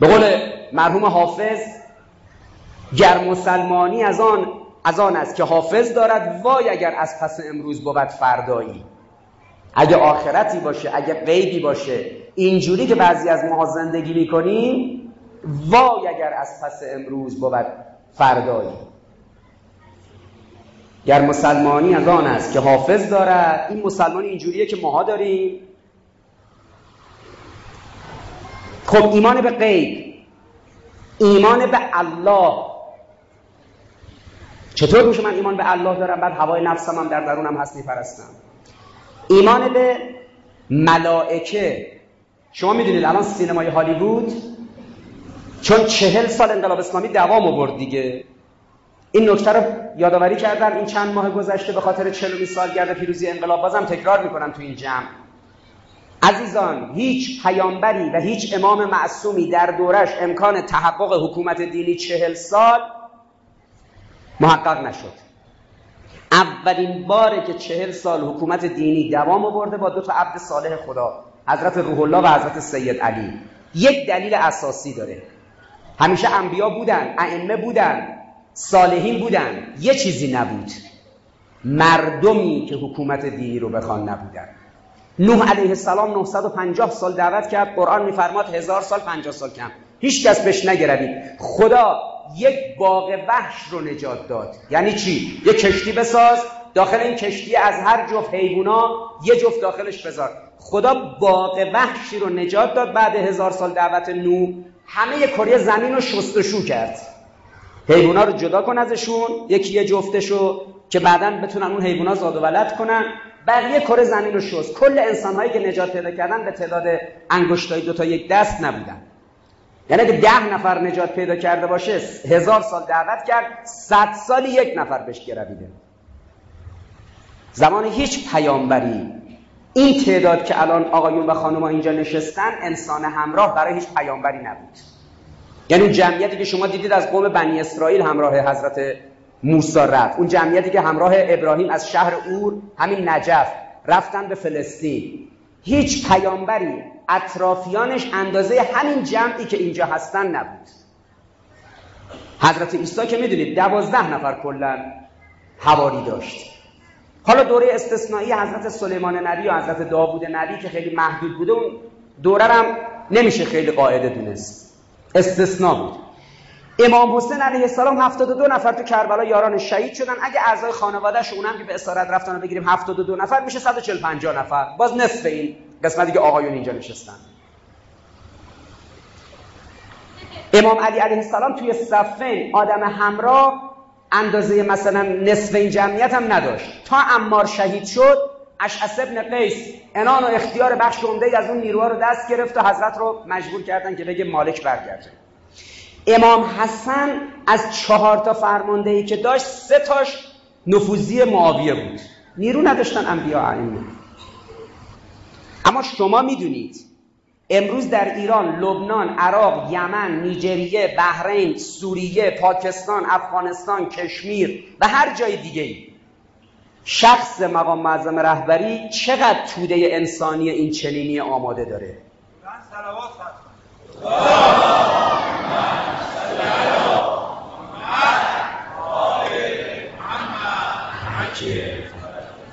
به قول مرحوم حافظ گر مسلمانی از آن از آن است که حافظ دارد وای اگر از پس امروز بود فردایی. اگه آخرتی باشه اگه غیبی باشه اینجوری که بعضی از ما زندگی می‌کنیم وای اگر از پس امروز بود فردایی. گر مسلمانی از آن است که حافظ دارد این مسلمانی اینجوریه که ماها داریم خب ایمان به غیب ایمان به الله. چطور میشه من ایمان به الله دارم؟ بعد هوای نفسم هم در درونم هست میپرستم. ایمان به ملائکه. شما می‌دونید الان سینمای هالیوود چون چهل سال انقلاب اسلامی دوام آورد دیگه. این نکته رو یادآوری کردم این چند ماه گذشته به خاطر سال سالگرد پیروزی انقلاب بازم تکرار می‌کنم تو این جمع. عزیزان هیچ پیامبری و هیچ امام معصومی در دورش امکان تحقق حکومت دینی چهل سال محقق نشد. اولین باره که چهل سال حکومت دینی دوام آورده با دو تا عبد صالح خدا حضرت روح الله و حضرت سید علی. یک دلیل اساسی داره. همیشه انبیا بودن ائمه بودن صالحین بودن یه چیزی نبود. مردمی که حکومت دینی رو بخوان نبودن. نوح علیه السلام 950 سال دعوت کرد. قرآن میفرماد هزار سال 50 سال کم. هیچ کس بهش نگروید. خدا یک باغ وحش رو نجات داد. یعنی چی؟ یک کشتی بساز. داخل این کشتی از هر جفت حیوونا یه جفت داخلش بذار. خدا باغ وحشی رو نجات داد. بعد هزار سال دعوت نو همه کره زمین رو شستشو کرد. حیوونا رو جدا کن ازشون. یکی یه جفتشو که بعدا بتونن اون حیوونا زاد و ولد کنن. بقیه کره زمین رو شست. کل انسانهایی که نجات پیدا کردن به تعداد انگشتای دو تا یک دست نبودن. یعنی اگه ده نفر نجات پیدا کرده باشه هزار سال دعوت کرد صد سال یک نفر بهش گرویده زمان هیچ پیامبری این تعداد که الان آقایون و خانوما اینجا نشستن انسان همراه برای هیچ پیامبری نبود. یعنی جمعیتی که شما دیدید از قوم بنی اسرائیل همراه حضرت موسی رفت. اون جمعیتی که همراه ابراهیم از شهر اور همین نجف رفتن به فلسطین. هیچ پیامبری اطرافیانش اندازه همین جمعی که اینجا هستن نبود. حضرت عیسی که می‌دونید دوازده نفر کلا حواری داشت. حالا دوره استثنایی حضرت سلیمان نبی و حضرت داوود نبی که خیلی محدود بوده اون دوره هم نمیشه خیلی قاعده دونست. استثنا بود. امام حسین علیه السلام 72 نفر تو کربلا یاران شهید شدن. اگه اعضای خانواده‌اش اونم که به اسارت رفتن بگیریم 72 نفر میشه 140 50 نفر. باز نصف این قسمتی که آقایون اینجا نشستن. امام علی علیه السلام توی صفین آدم همراه اندازه مثلا نصف این جمعیت هم نداشت. تا امار شهید شد اشعث ابن قیس انان و اختیار بخش عمده از اون نیروها رو دست گرفت و حضرت رو مجبور کردن که بگه مالک برگرده. امام حسن از چهار تا فرمانده ای که داشت سه تاش نفوذی معاویه بود. نیرو نداشتن انبیاء ائمه. اما شما می‌دونید امروز در ایران، لبنان، عراق، یمن، نیجریه، بحرین، سوریه، پاکستان، افغانستان، کشمیر و هر جای دیگه ای شخص مقام معظم رهبری چقدر توده انسانی این چنینی آماده داره؟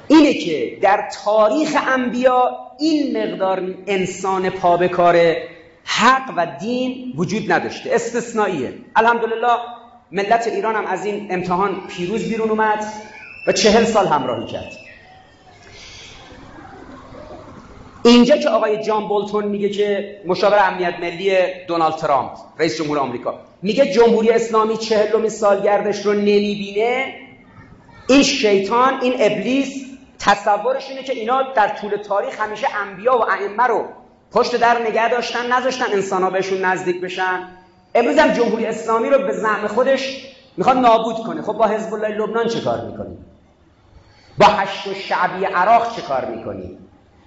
اینه که در تاریخ انبیا این مقدار انسان پابکار حق و دین وجود نداشته استثنائیه. الحمدلله ملت ایران هم از این امتحان پیروز بیرون اومد و چهل سال همراهی کرد. اینجا که آقای جان بولتون میگه که مشاور امنیت ملی دونالد ترامپ رئیس جمهور آمریکا میگه جمهوری اسلامی چهلمین سالگردش رو نمی‌بینه این شیطان این ابلیس تصورش اینه که اینا در طول تاریخ همیشه انبیا و ائمه رو پشت در نگه داشتن نذاشتن انسان ها بهشون نزدیک بشن. امروز هم جمهوری اسلامی رو به زعم خودش می‌خواد نابود کنه. خب با حزب الله لبنان چه کار می‌کنی؟ با هشت شعبی عراق چه کار می‌کنی؟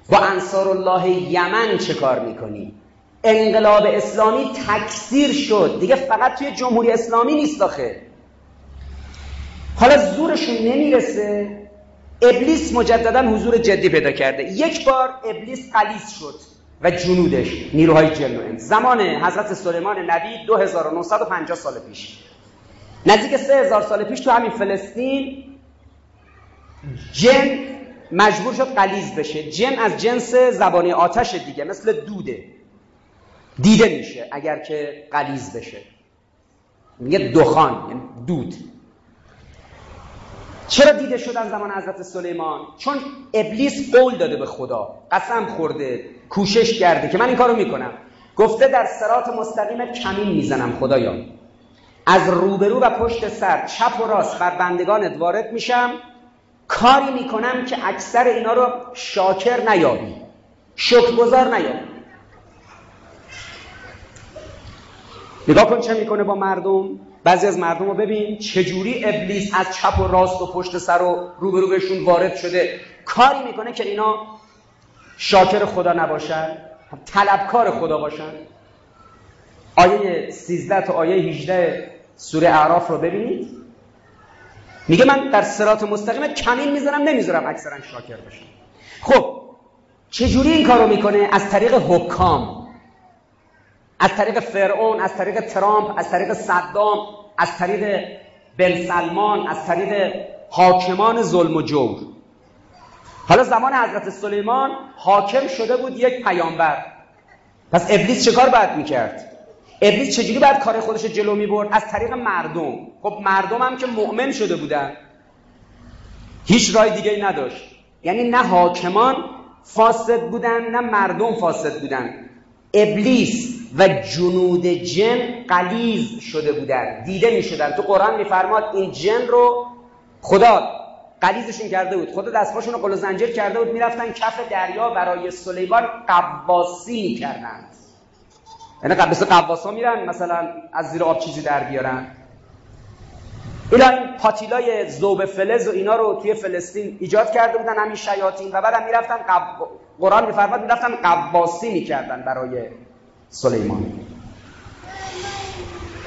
با انصار الله یمن چه کار می‌کنی؟ انقلاب اسلامی تکثیر شد. دیگه فقط توی جمهوری اسلامی نیست آخه. حالا زورشون نمی‌رسه. ابلیس مجددا حضور جدی پیدا کرده. یک بار ابلیس قلیز شد و جنودش نیروهای جن و انس. زمان حضرت سلیمان نبی 2950 سال پیش. نزدیک 3000 سال پیش تو همین فلسطین جن مجبور شد قلیز بشه. جن از جنس زبانی آتش دیگه مثل دوده. دیده میشه اگر که قلیز بشه. میگه دخان یعنی دود. چرا دیده شدن زمان حضرت سلیمان؟ چون ابلیس قول داده به خدا قسم خورده کوشش کرده که من این کارو می‌کنم. گفته در سرات مستقیم کمین می‌زنم خدایا. از روبرو و پشت سر چپ و راست بر بندگانت وارد میشم. کاری می‌کنم که اکثر اینا رو شاکر نیابی شکرگزار نیابی. نگاه کن چه می‌کنه با مردم. بعضی از مردم رو ببین چجوری ابلیس از چپ و راست و پشت سر و روبرو بهشون وارد شده. کاری می‌کنه که اینا شاکر خدا نباشن طلبکار خدا باشن. آیه 13 تا آیه 18 سوره اعراف رو ببینید. میگه من در سرات مستقیم کمین می‌ذارم نمی‌ذارم اکثرا شاکر باشن. خب چجوری این کارو می‌کنه؟ از طریق حکام. از طریق فرعون از طریق ترامپ از طریق صدام از طریق بن سلمان از طریق حاکمان ظلم و جور. حالا زمان حضرت سلیمان حاکم شده بود یک پیامبر. پس ابلیس چه کار باید می‌کرد؟ ابلیس چجوری باید کار خودش جلو می‌برد؟ از طریق مردم. خب مردم هم که مؤمن شده بودن. هیچ رای دیگه نداشت. یعنی نه حاکمان فاسد بودن نه مردم فاسد بودن. ابلیس و جنود جن قلیز شده بودن دیده می شدن تو قرآن میفرماد این جن رو خدا قلیزشون کرده بود. خدا دستپاشون رو قل زنجیر کرده بود. می‌رفتن کف دریا برای سلیمان قواسی می‌کردند. یعنی مثل قواس ها میرن مثلا از زیر آب چیزی در بیارن. اینا این پاتیلای زوب فلز و اینا رو توی فلسطین ایجاد کرده بودن همین شیاطین. و بعدم می‌رفتن قب... قرآن میفرماد می‌رفتن قواسی می‌کردن برای سلیمان.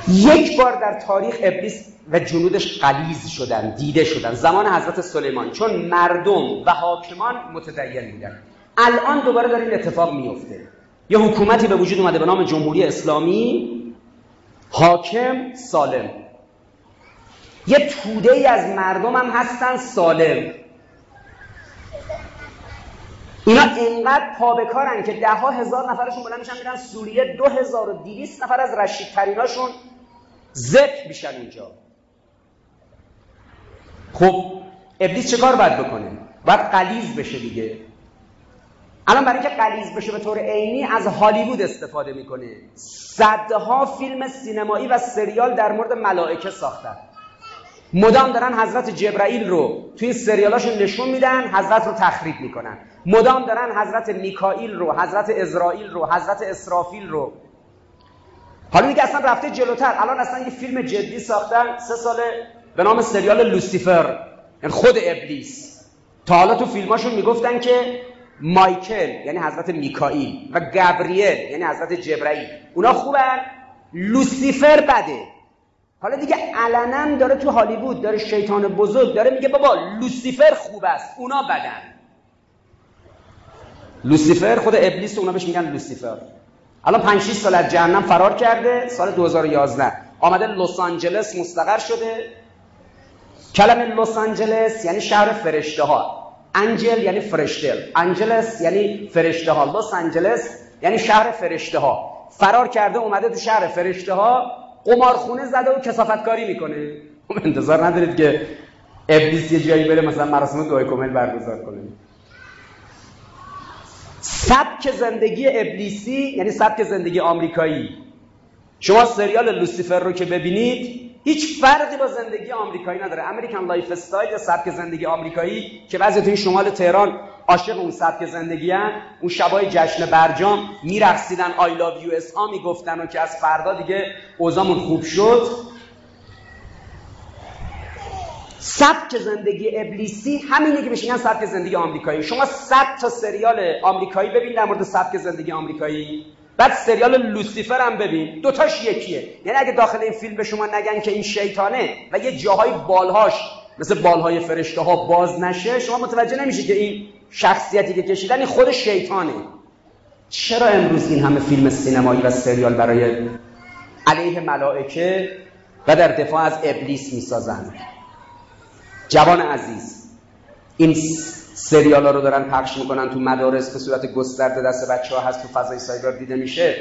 یک بار در تاریخ ابلیس و جنودش قلیز شدن دیده شدن. زمان حضرت سلیمان. چون مردم و حاکمان متدین بودن. الان دوباره داره این اتفاق میفته. یه حکومتی به وجود اومده به نام جمهوری اسلامی حاکم سالم. یه توده ای از مردم هم هستن سالم. اینا اینقدر پا به کارن که ده ها هزار نفرشون بلند میشن میرن سوریه دو هزار و دیویست نفر از رشید تریناشون ذکر میشن اونجا خب ابلیس چه کار باید بکنه؟ باید قلیز بشه دیگه. الان برای اینکه قلیز بشه به طور عینی از هالیوود استفاده می‌کنه. صدها فیلم سینمایی و سریال در مورد ملائکه ساختن. مدام دارن حضرت جبرائیل رو توی سریالاشون نشون میدن حضرت رو تخریب می‌کنن. مدام دارن حضرت میکائیل رو حضرت ازرائیل رو حضرت اسرافیل رو. حالا دیگه اصلا رفته جلوتر. الان اصلا یه فیلم جدی ساختن. سه ساله به نام سریال لوسیفر. یعنی خود ابلیس. تا حالا تو فیلماشون می‌گفتن که مایکل یعنی حضرت میکائیل و گبریل یعنی حضرت جبرائیل اونا خوبن. لوسیفر بده. حالا دیگه علنا داره تو هالیوود داره شیطان بزرگ داره میگه بابا لوسیفر خوب است. اونا بدن. لوسیفر خود ابلیس اونا بهش میگن لوسیفر. الان 5 6 سال از جهنم فرار کرده سال 2011 آمده لس آنجلس مستقر شده. کلمه لس آنجلس یعنی شهر فرشته ها angel یعنی فرشته. angels یعنی فرشته ها لس آنجلس یعنی شهر فرشته ها فرار کرده اومده تو شهر فرشته ها قمارخونه زده و کثافتکاری می‌کنه. خب انتظار ندارید که ابلیس یه جایی بره مثلا مراسم دعای کمیل برگزار کنه. سبک زندگی ابلیسی یعنی سبک زندگی آمریکایی. شما سریال لوسیفر رو که ببینید هیچ فرقی با زندگی آمریکایی نداره. American lifestyle سبک زندگی آمریکایی که بعضی توی شمال تهران عاشق اون سبک زندگی هن. اون شبای جشن برجام میرقصیدن I love US می‌گفتن و که از فردا دیگه اوزامون خوب شد. سبک زندگی ابلیسی همینه که بشینن سبک زندگی آمریکایی. شما صد تا سریال آمریکایی ببین در مورد سبک زندگی آمریکایی. بعد سریال لوسیفر هم ببین. دوتاش یکیه. یعنی اگه داخل این فیلم به شما نگن که این شیطانه و یه جاهای بالهاش مثل بالهای فرشته ها باز نشه شما متوجه نمیشه که این شخصیتی که کشیدن خود شیطانه. چرا امروز این همه فیلم سینمایی و سریال برای علیه ملائکه و در دفاع از ابلیس می‌سازند؟ جوان عزیز این سریال ها رو دارن پخش می‌کنن تو مدارس به صورت گسترده دست بچه ها هست تو فضای سایبر دیده میشه.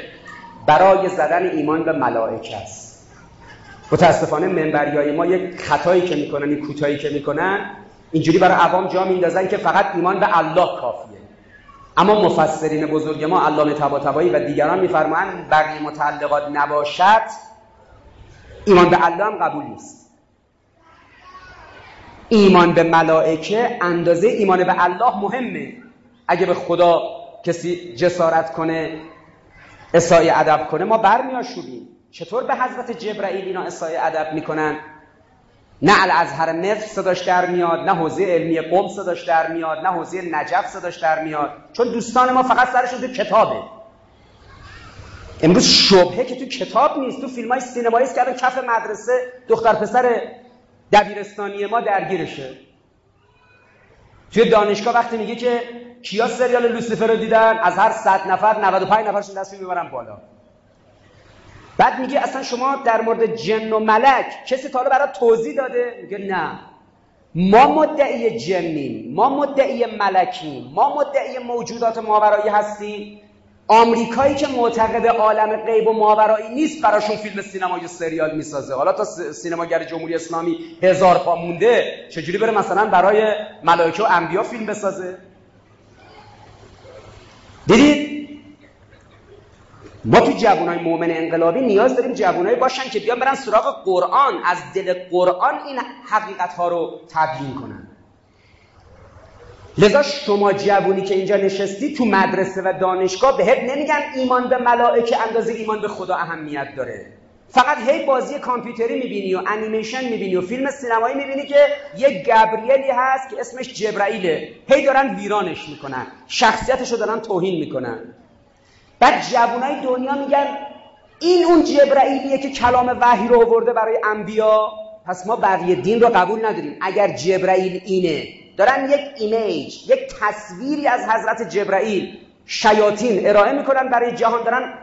برای زدن ایمان به ملائکه است. متاسفانه منبری ما یک خطایی که می‌کنن این کوتاهی که می‌کنن اینجوری برای عوام جا میندازن که فقط ایمان به الله کافیه. اما مفسرین بزرگ ما علامه طباطبایی و دیگران میفرمایند بقیه متعلقات نباشد ایمان به الله هم قبول نیست. ایمان به ملائکه اندازه ایمان به الله مهمه. اگه به خدا کسی جسارت کنه اسای ادب کنه ما برمیاشوبیم چطور به حضرت جبرائیل اینا اسای ادب می‌کنن؟ نه الازهر مصر صداش در میاد نه حوزه علمی قم صداش در میاد نه حوزه نجف صداش در میاد. چون دوستان ما فقط سرشون تو کتابه. امروز شبهه که تو کتاب نیست تو فیلم های سینمایی است که کف مدرسه دختر پسر دبیرستانی ما درگیرشه. توی دانشگاه وقتی میگه که کیا سریال لوسیفر رو دیدن از هر 100 نفر 95 نفرشون دستشون می‌برن بالا. بعد میگه اصلا شما در مورد جن و ملک کسی تا حالا برای توضیح داده؟ میگه نه. ما مدعی جنیم ما مدعی ملکیم ما مدعی موجودات ماورایی هستیم آمریکایی که معتقد عالم غیب و ماورایی نیست براشون فیلم سینما یا سریال می‌سازه. حالا تا سینماگر جمهوری اسلامی هزار پا مونده چجوری بره مثلا برای ملائکه و انبیا فیلم بسازه؟ دیدید ما تو جوانای مؤمن انقلابی نیاز داریم جوانایی باشن که بیان برن سراغ قرآن. از دل قرآن این حقیقت ها رو تبیین کنن. لذا شما جوونی که اینجا نشستی تو مدرسه و دانشگاه بهت نمیگن ایمان به ملائکه اندازه ایمان به خدا اهمیت داره. فقط هی بازی کامپیوتری می‌بینی و انیمیشن می‌بینی و فیلم سینمایی می‌بینی که یه گبریلی هست که اسمش جبرائیله هی دارن ویرانش می‌کنن. شخصیتش رو دارن توهین می‌کنن. بعد جوانای دنیا میگن این اون جبرائیلیه که کلام وحی رو آورده برای انبیا. پس ما بقیه دین رو قبول نداریم. اگر جبرائیل اینه دارن یک ایمیج یک تصویری از حضرت جبرائیل شیاطین ارائه می‌کنن برای جهان. دارن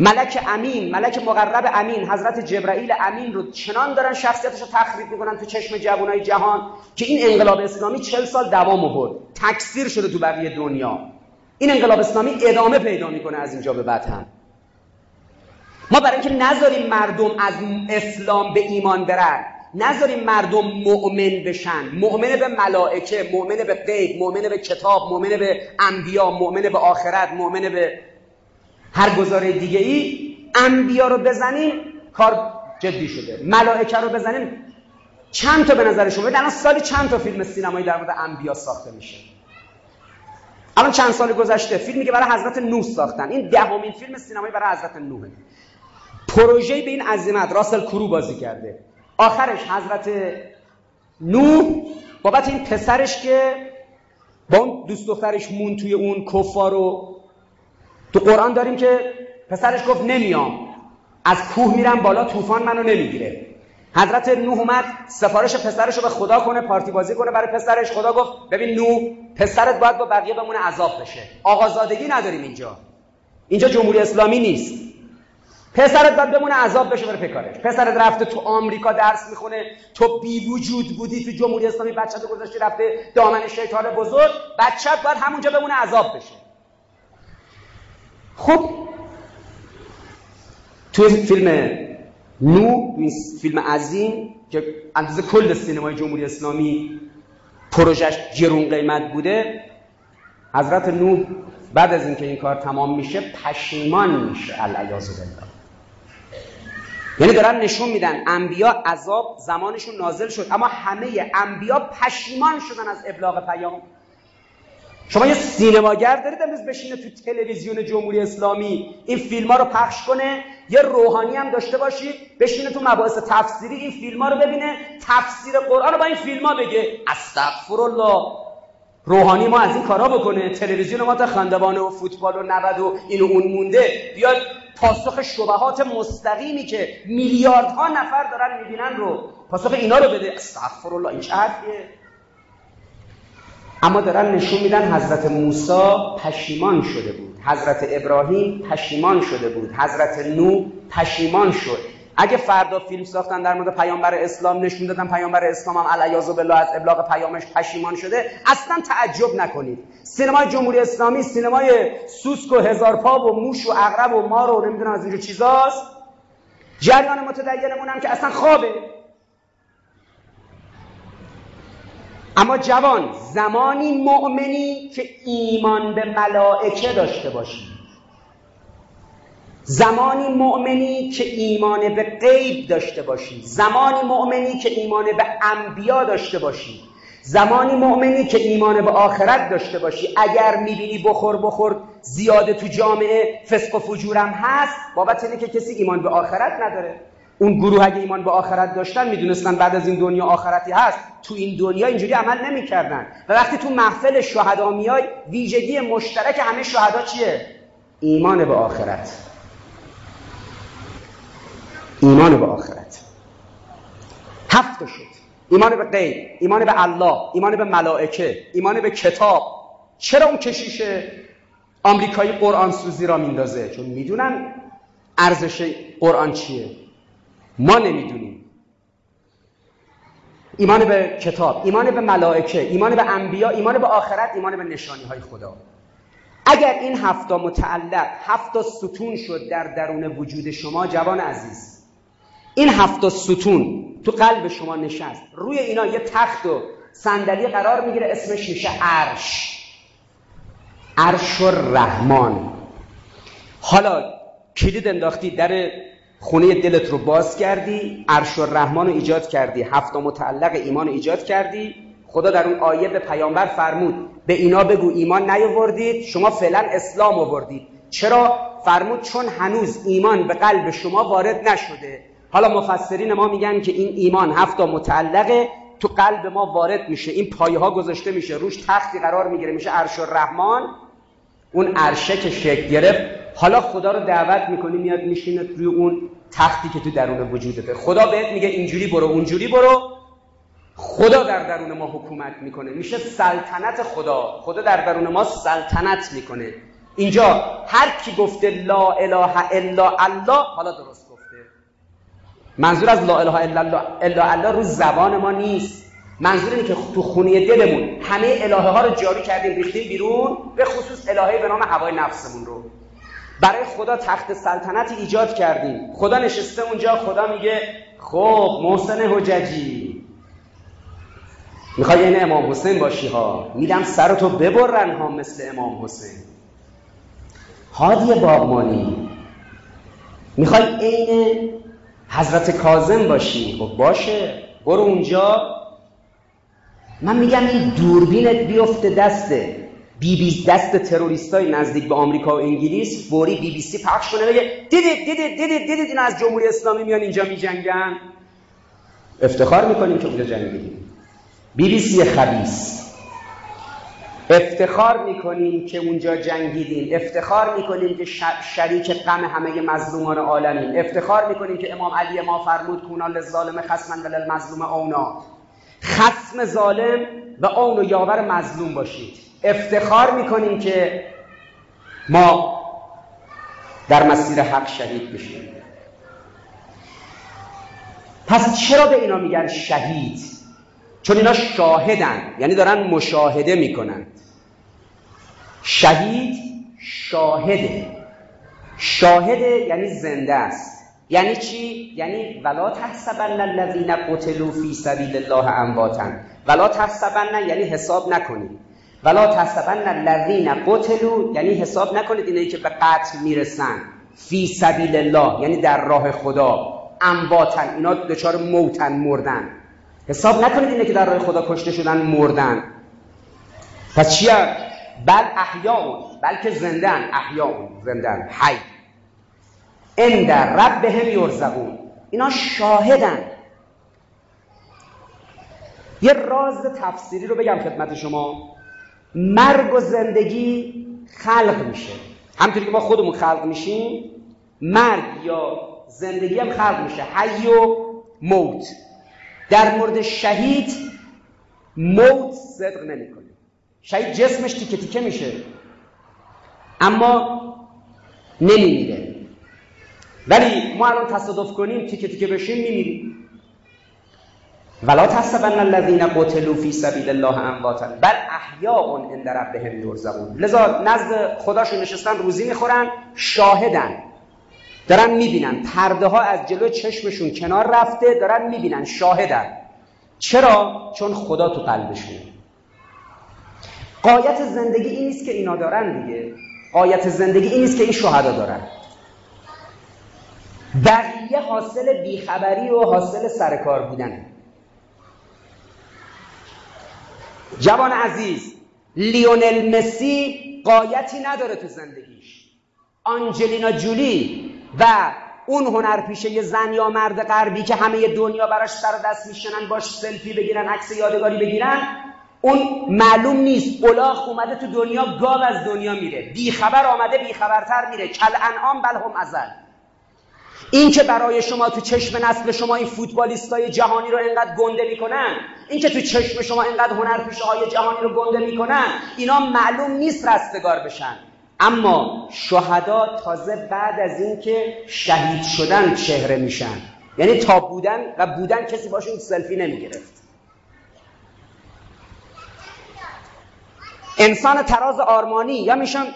ملک امین ملک مقرب امین حضرت جبرائیل امین رو چنان دارن شخصیتش رو تخریب می‌کنن تو چشم جوانای جهان که این انقلاب اسلامی چل سال دوام آورد. تکثیر شده تو بقیه دنیا. این انقلاب اسلامی ادامه پیدا می‌کنه از اینجا به بعد هم. ما برای اینکه نذاریم مردم از اسلام به ایمان برن نذاریم مردم مؤمن بشن. مؤمن به ملائکه مؤمن به غیب مؤمن به کتاب مؤمن به انبیا مؤمن به آخرت مؤمن به هر گزاره دیگه ای انبیا رو بزنیم کار جدی شده. ملائکه رو بزنیم چند تا به نظر شما؟ الان سالی چند تا فیلم سینمایی در مورد انبیا ساخته میشه؟ الان چند سال گذشته فیلمی که برای حضرت نوح ساختن. این دهمین فیلم سینمایی برای حضرت نوحه. پروژه به این عظمت راسل کرو بازی کرده. آخرش حضرت نوح بابت این پسرش که با اون دوست دخترش مون توی اون کفار رو تو قرآن داریم که پسرش گفت نمیام. از کوه میرم بالا طوفان منو نمی‌گیره. حضرت نوح اومد سفارش پسرش رو به خدا کنه پارتی بازی کنه برای پسرش. خدا گفت ببین نوح پسرت باید با بقیه بمونه عذاب بشه. آقازادگی نداریم اینجا. اینجا جمهوری اسلامی نیست. پسرت باید بمونه عذاب بشه بره پکارش پسرت رفته تو آمریکا درس می‌خونه. تو بی وجود بودی تو جمهوری اسلامی بچه تو گذاشتی رفته دامن شیطان بزرگ. بچت باید همونجا بمونه عذاب بشه. خب توی فیلم نو فیلم عظیم که اندازه کل سینمای جمهوری اسلامی پروژش گرون قیمت بوده حضرت نو بعد از اینکه این کار تمام میشه پشیمان میشه. العیاذ بالله. یعنی دارن نشون میدن انبیا عذاب زمانشون نازل شد اما همه انبیا پشیمان شدن از ابلاغ پیام. شما یه سینماگر دارید امروز بشینه تو تلویزیون جمهوری اسلامی. این فیلم ها رو پخش کنه. یه روحانی هم داشته باشید بشینه تو مباحث تفسیری این فیلم ها رو ببینه. تفسیر قرآن رو با این فیلم ها بگه. استغفر الله روحانی ما از این کارا بکنه. تلویزیون ما تا خندوانه و فوتبال و 90 و این اون مونده. بیاد پاسخ شبهات مستقیمی که میلیاردها نفر دارن می‌بینن رو پاسخ اینا رو بده. استغفر الله این چه حرفیه؟ اما دارن نشون میدن حضرت موسی پشیمان شده بود. حضرت ابراهیم پشیمان شده بود. حضرت نو پشیمان شد. اگه فردا فیلم ساختن در مورد پیامبر اسلام نشون دادن پیامبر اسلام هم علیاذ بالله از ابلاغ پیامش پشیمان شده اصلا تعجب نکنید. سینمای جمهوری اسلامی سینمای سوسک و هزار پا و موش و عقرب و مار و نمی‌دونم از اینجور چیزاست. جریان متدینمون هم که اصلا خوابه. اما جوان زمانی مؤمنی که ایمان به ملائکه داشته باشی. زمانی مؤمنی که ایمان به غیب داشته باشی. زمانی مؤمنی که ایمان به انبیا داشته باشی. زمانی مؤمنی که ایمان به آخرت داشته باشی. اگر می‌بینی بخور بخور زیاده تو جامعه فسق و فجورم هست بابت اینه که کسی ایمان به آخرت نداره. اون گروه اگه ایمان به آخرت داشتن می‌دونستن بعد از این دنیا آخرتی هست. تو این دنیا اینجوری عمل نمی‌کردن. و وقتی تو محفل شهدا میای ویژگی مشترک همه شهدا چیه؟ ایمان به آخرت. ایمان به آخرت. هفت شد. ایمان به غیب ایمان به الله ایمان به ملائکه ایمان به کتاب. چرا اون کشیش آمریکایی قرآن سوزی را میندازه؟ چون می‌دونن ارزش قرآن چیه. ما نمی‌دونیم. ایمان به کتاب ایمان به ملائکه ایمان به انبیا ایمان به آخرت ایمان به نشانی های خدا. اگر این هفتا متعلق هفتا ستون شد در درون وجود شما جوان عزیز این هفتا ستون تو قلب شما نشست روی اینا یه تخت و صندلی قرار می‌گیره اسمش میشه عرش. عرش الرحمن. حالا کلید انداختی در خونه دلت رو باز کردی عرش الرحمن رو ایجاد کردی هفتا متعلق ایمان رو ایجاد کردی. خدا در اون آیه به پیامبر فرمود به اینا بگو ایمان نیاوردید شما فعلا اسلام آوردید. چرا؟ فرمود چون هنوز ایمان به قلب شما وارد نشده. حالا مفسرین ما میگن که این ایمان هفتا متعلقه تو قلب ما وارد میشه. این پایه ها گذاشته میشه. روش تختی قرار می‌گیره. میشه عرش الرحمن اون عرشه که شکل گرفت حالا خدا رو دعوت می‌کنی میاد میشینه روی اون تختی که تو درون وجودته خدا بهت میگه اینجوری برو اونجوری برو. خدا در درون ما حکومت می‌کنه. میشه سلطنت خدا. خدا در درون ما سلطنت می‌کنه. اینجا هر کی گفته لا اله الا الله حالا درست گفته. منظور از لا اله الا الله الا الله رو زبان ما نیست. منظور اینه که تو خونی دلمون همه الهه ها رو جاری کردیم ریختیم بیرون به خصوص الهه به نام هوای نفسمون رو. برای خدا تخت سلطنتی ایجاد کردیم. خدا نشسته اونجا خدا میگه خب محسن حججی. می‌خوای این امام حسین باشی ها. میدم سرتو ببرن ها مثل امام حسین. هادی باغمانی. می‌خوای عین حضرت کازم باشی. خب باشه برو اونجا. من میگم این دوربینت بیفته دسته. بی بی دست تروریستای نزدیک به آمریکا و انگلیس فوری بی بی سی پخش کنه بگه دیدید دیدید دیدید دیدید این از جمهوری اسلامی میان اینجا میجنگن. افتخار می‌کنیم که اونجا جنگیدیم. بی بی سی خبیس افتخار می‌کنیم که اونجا جنگیدیم. افتخار می‌کنیم که شریک غم همه مظلومان عالمیم. افتخار می‌کنیم که امام علی ما فرمود کونا للظالم خصما وللمظلوم اونا. خصم ظالم و اون و یاور مظلوم باشید. افتخار می‌کنیم که ما در مسیر حق شهید بشیم. پس چرا به اینا میگن شهید؟ چون اینا شاهدن یعنی دارن مشاهده می‌کنن. شهید شاهده. شاهده یعنی زنده است. یعنی چی؟ یعنی ولا تحسبن الذين قتلوا فی سبیل الله امواتا. ولا تحسبن یعنی حساب نکنید. ولا تحسبن الذين قتلوا یعنی حساب نکنید اینایی که به قتل می‌رسن. فی سبیل الله یعنی در راه خدا. امواتا اینا دچار موتن مردن. حساب نکنید اینه که در راه خدا کشته شدن مردن. پس چیه؟ بل احیاون بلکه زندن احیاون زندن حی. رب ربهم یرزقون. اینا شاهدن. یه راز تفسیری رو بگم خدمت شما. مرگ و زندگی خلق میشه. همطوری که ما خودمون خلق میشیم مرگ یا زندگی هم خلق میشه. حی و موت. در مورد شهید موت صدق نمی‌کنه شهید جسمش تیکه تیکه میشه. اما نمیمیره. ولی ما الان تصادف کنیم تیکه تیکه بشیم میمیریم. ولا تحسبن الذين قتلوا في سبيل الله امواتا بل احیاء عند ربهم یرزقون. لذا نزد خداشون نشستن روزی می‌خورن شاهدن. دارن می‌بینن پرده ها از جلو چشمشون کنار رفته دارن می‌بینن شاهدن. چرا؟ چون خدا تو قلبشونه. قایت زندگی این نیست که اینا دارن دیگه. قایت زندگی این نیست که این شهدا دارن. بقیه حاصل بیخبری و حاصل سرکار بودنه جوان عزیز لیونل مسی قایتی نداره تو زندگیش. آنجلینا جولی و اون هنرپیشه زن یا مرد غربی که همه دنیا براش سر دست میشنن باش سلفی بگیرن عکس یادگاری بگیرن اون معلوم نیست الاغ اومده تو دنیا گاو از دنیا میره. بیخبر آمده بیخبرتر میره. کل انعام بل هم ازل. این که برای شما تو چشم نسل شما این فوتبالیستای جهانی رو انقدر گنده می‌کنن این که تو چشم شما انقدر هنر های جهانی رو گنده می‌کنن اینا معلوم نیست رستگار بشن. اما شهدا تازه بعد از اینکه شهید شدن چهره میشن. یعنی تا بودن و بودن کسی باشون سلفی نمی‌گرفت. انسان تراز آرمانی یا میشن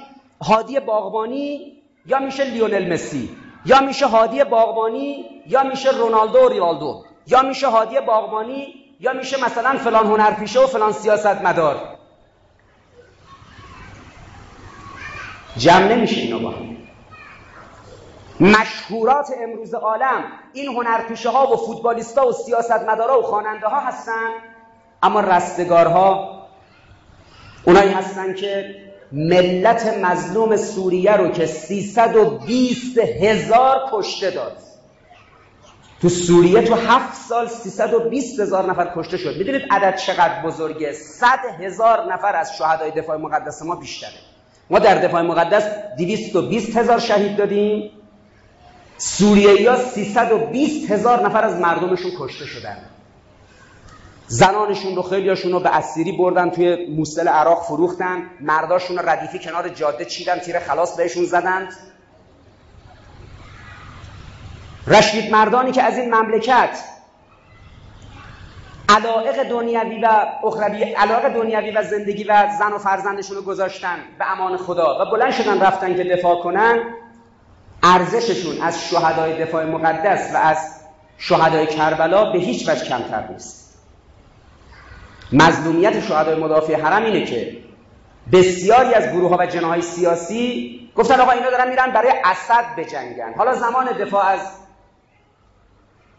هادی باغبانی یا میشه لیونل مسی. یا میشه هادی باغبانی یا میشه رونالدو و ریالدو یا میشه هادی باغبانی یا میشه مثلا فلان هنرپیشه و فلان سیاست مدار جمع نمیشه اینا با مشهورات امروز عالم این هنرپیشه ها و فوتبالیستا و سیاستمدارا و خواننده ها هستن اما رستگارها اونایی هستن که ملت مظلوم سوریه رو که 320 هزار کشته داد. تو سوریه تو هفت سال 320 هزار نفر کشته شد. می‌دونید عدد چقدر بزرگه؟ 100 هزار نفر از شهدای دفاع مقدس ما بیشتره. ما در دفاع مقدس 220 هزار شهید دادیم. سوریه ها 320 هزار نفر از مردمشون کشته شدن. زنانشون رو خیلیاشون رو به اسیری بردن توی موسل عراق فروختن. مرداشون رو ردیفی کنار جاده چیدن تیر خلاص بهشون زدند رشید مردانی که از این مملکت علائق دنیوی و اخروی علاقه دنیوی و زندگی و زن و فرزندشون رو گذاشتن به امان خدا و بلند شدن رفتن که دفاع کنن. ارزششون از شهدای دفاع مقدس و از شهدای کربلا به هیچ وجه کمتر نیست. مظلومیت شهدای مدافع حرم اینه که بسیاری از گروه ها و جناهای سیاسی گفتن آقا اینا دارن میرن برای اسد بجنگن. حالا زمان دفاع از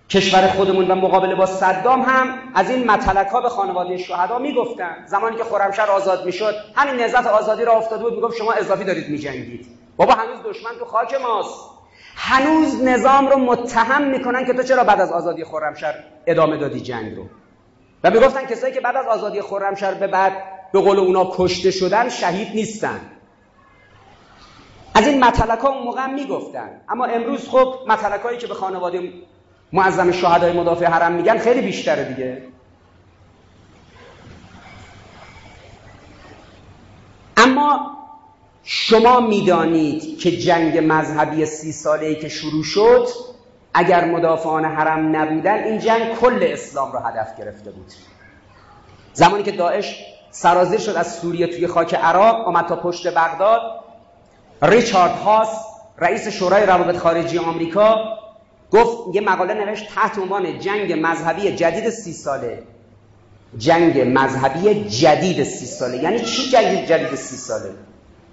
کشور خودمون و مقابله با صدام هم از این مطلق ها به خانواده شهدا می‌گفتن. زمانی که خرمشهر آزاد می‌شد همین نهضت آزادی را افتاده بود می‌گفت شما اضافی دارید میجنگید. بابا هنوز دشمن تو خاک ماست. هنوز نظام رو متهم می‌کنن که تو چرا بعد از آزادی خرمشهر ادامه دادی جنگ رو. و می‌گفتن کسایی که بعد از آزادی خرمشهر به بعد به قول اونا کشته شدن شهید نیستن. از این مطلق ها اون موقع می‌گفتن. اما امروز خب مطلق هایی که به خانواده معظم شهدای مدافع حرم میگن خیلی بیشتره دیگه. اما شما می‌دانید که جنگ مذهبی سی ساله ای که شروع شد اگر مدافعان حرم نبودن این جنگ کل اسلام رو هدف گرفته بود. زمانی که داعش سرازیر شد از سوریه توی خاک عراق آمد تا پشت بغداد. ریچارد هاس رئیس شورای روابط خارجی آمریکا گفت یه مقاله نوشت تحت عنوان جنگ مذهبی جدید سی ساله. جنگ مذهبی جدید سی ساله. یعنی چی جنگ جدید سی ساله؟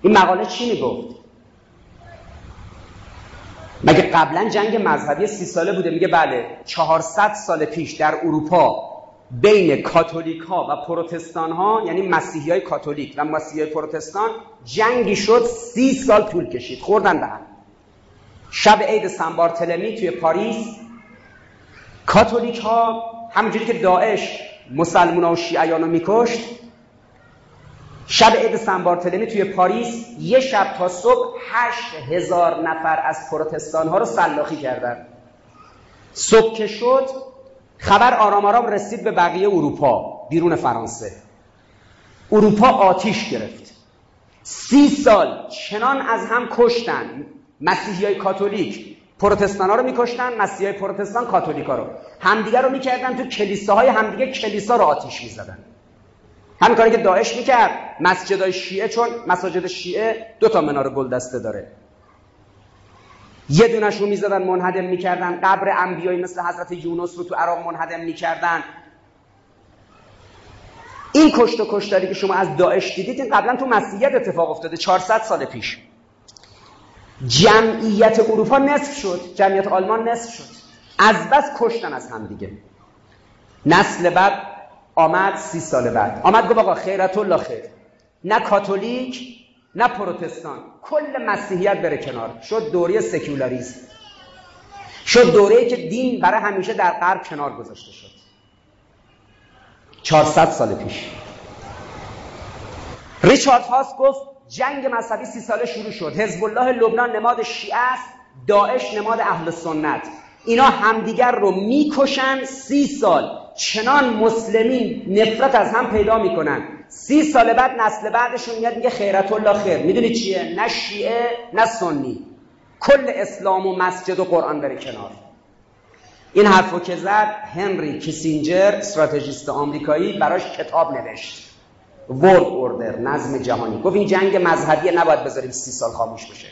این مقاله چی می‌گفت؟ مگه قبلا جنگ مذهبی سی ساله بوده؟ میگه بله. 400 سال پیش در اروپا بین کاتولیک ها و پروتستان ها یعنی مسیحی های کاتولیک و مسیحی پروتستان جنگی شد سی سال طول کشید. خوردن به هم. شب عید سنبارتلمی توی پاریس کاتولیک ها همونجوری که داعش مسلمان و شیعیان رو میکشت شب عید سنبارتلمی توی پاریس یه شب تا صبح هشت هزار نفر از پروتستان ها رو سلاخی کردن. صبح که شد خبر آرام آرام رسید به بقیه اروپا بیرون فرانسه. اروپا آتیش گرفت. سی سال چنان از هم کشتن. مسیحی های کاتولیک. پروتستان ها رو میکشتن مسیحی های پروتستان کاتولیک ها رو. همدیگه رو می‌کردن تو کلیساهای همدیگه کلیسا رو آتیش می‌زدن. همین کاری که داعش می‌کرد. مسجدهای شیعه چون مساجد شیعه دو تا منار گلدسته داره. یه دونش رو می‌زدن منهدم می‌کردن. قبر انبیایی مثل حضرت یونس رو تو عراق منهدم می‌کردن. این کشت و کشتاری که شما از داعش دیدید این قبلا تو مسیحیت اتفاق افتاده 400 سال پیش. جمعیت اروپا نصف شد جمعیت آلمان نصف شد. از بس کشتن از هم دیگه. نسل بعد آمد سی سال بعد. آمد گفت آقا خیرت الله خیر. نه کاتولیک نه پروتستان. کل مسیحیت بره کنار. شد دوره سکولاریسم. شد دوره که دین برای همیشه در غرب کنار گذاشته شد. 400 سال پیش. ریچارد هاس گفت جنگ مذهبی سی ساله شروع شد. حزب الله لبنان نماد شیعه است داعش نماد اهل سنت. اینا همدیگر رو می‌کشن سی سال. چنان مسلمین نفرت از هم پیدا می‌کنن. سی سال بعد نسل بعدشون میاد میگه خیرت الله خیر. می‌دونی چیه؟ نه شیعه نه سنی. کل اسلام و مسجد و قرآن بره کنار. این حرفو که زد هنری کیسینجر استراتژیست آمریکایی براش کتاب نوشت. ورد اوردر نظم جهانی. گفت این جنگ مذهبی نباید بذاریم سی سال خاموش بشه.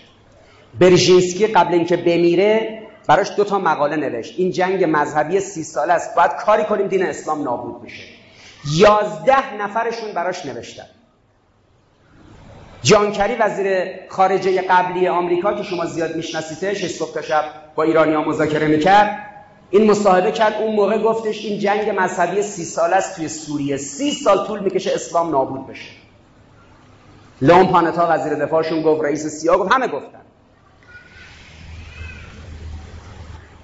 برژینسکی قبل اینکه بمیره براش دو تا مقاله نوشت. این جنگ مذهبی سی ساله است. باید کاری کنیم دین اسلام نابود بشه. یازده نفرشون براش نوشتن. جانکری وزیر خارجه قبلی آمریکا که شما زیاد میشناسیدش صبح تا شب با ایرانی ها مذاکره می‌کرد این مصاحبه کرد. اون موقع گفتش این جنگ مذهبی سی سال است. توی سوریه سی سال طول می‌کشه اسلام نابود بشه. لون پانتا وزیر دفاعشون گفت رئیس سیا گفت همه گفتن.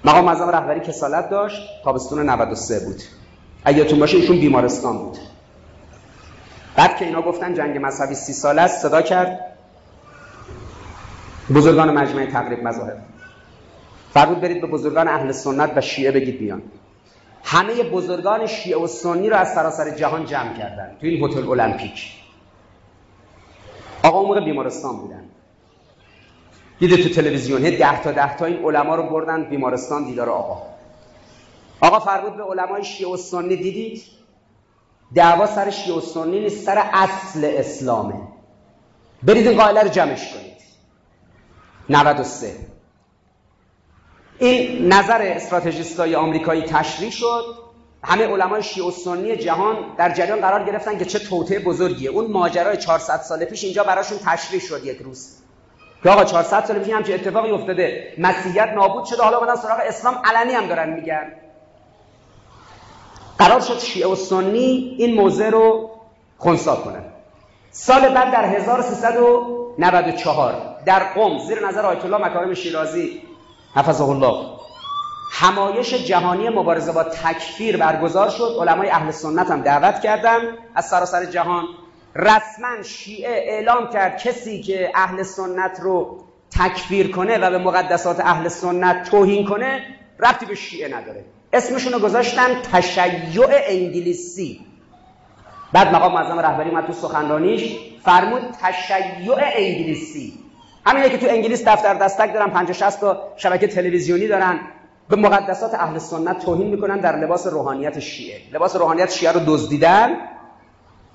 مقام معظم رهبری کسالت داشت تابستون 93 بود. اگه باشه ایشون بیمارستان بود. بعد که اینا گفتن جنگ مذهبی سی سال است صدا کرد. بزرگان مجمع تقریب مذاهب. فرمود برید به بزرگان اهل سنت و شیعه بگید بیان همه بزرگان شیعه و سنی رو از سراسر جهان جمع کردن. تو این هتل المپیک. آقا موقع بیمارستان بودن. دیده تو تلویزیون ده تا ده تا این علما رو بردن بیمارستان دیدار آقا. آقا فرمود به علمای شیعه و سنی دیدید؟ دعوا سر شیعه و سنی نیست سر اصل اسلامه. برید این قائله رو جمعش کنید. 93 این نظر استراتژیستای آمریکایی تشریح شد. همه علمای شیعه و سنی جهان در جریان قرار گرفتن که چه توطئه بزرگیه. اون ماجرای 400 سال پیش اینجا براشون تشریح شد یک روز. که آقا 400 سال پیش همچین اتفاقی افتاده. مسیحیت نابود شده. حالا اومدن سراغ اسلام. علنی هم دارن میگن. قرار شد شیعه و سنی این موضع رو خونسا کنن. سال بعد در 1394 در قم زیر نظر آیت الله مکارم شیرازی حفظه الله همایش جهانی مبارزه با تکفیر برگزار شد. علمای اهل سنت هم دعوت کردن از سراسر جهان. رسما شیعه اعلام کرد کسی که اهل سنت رو تکفیر کنه و به مقدسات اهل سنت توهین کنه ربطی به شیعه نداره. اسمشون رو گذاشتن تشیع انگلیسی. بعد مقام معظم رهبری اومد تو سخنرانیش فرمود تشیع انگلیسی. همینه که تو انگلیس دفتر دستک دارن 50 60 تا شبکه تلویزیونی دارن. به مقدسات اهل سنت توهین می‌کنن در لباس روحانیت شیعه. لباس روحانیت شیعه رو دزدیدن.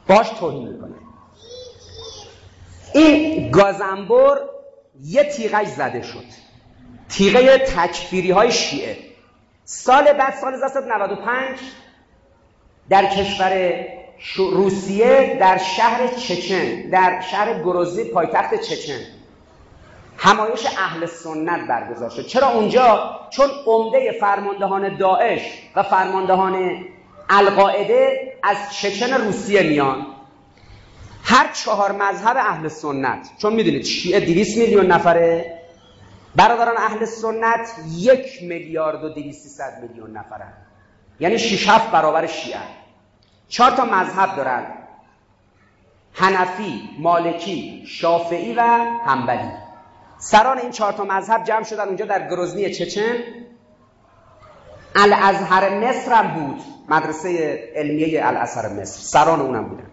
باش توهین می‌کنن این گازنبر یه تیغش زده شد. تیغه تکفیری های شیعه. سال بعد سال 1995 در کشور روسیه در شهر چچن در شهر گروزی پایتخت چچن. همایش اهل سنت برگزار شد. چرا اونجا؟ چون عمده فرماندهان داعش و فرماندهان القاعده از چچن روسیه میان. هر چهار مذهب اهل سنت چون می‌دونید شیعه 200 میلیون نفره برادران اهل سنت یک میلیارد و 200 میلیون نفرن یعنی 6 7 برابر شیعه. چهار تا مذهب دارن. حنفی، مالکی، شافعی و حنبلی. سران این چهار تا مذهب جمع شدن اونجا در گروزنی چچن. الازهر مصر هم بود. مدرسه علمیه الازهر مصر. سران اونم بودن.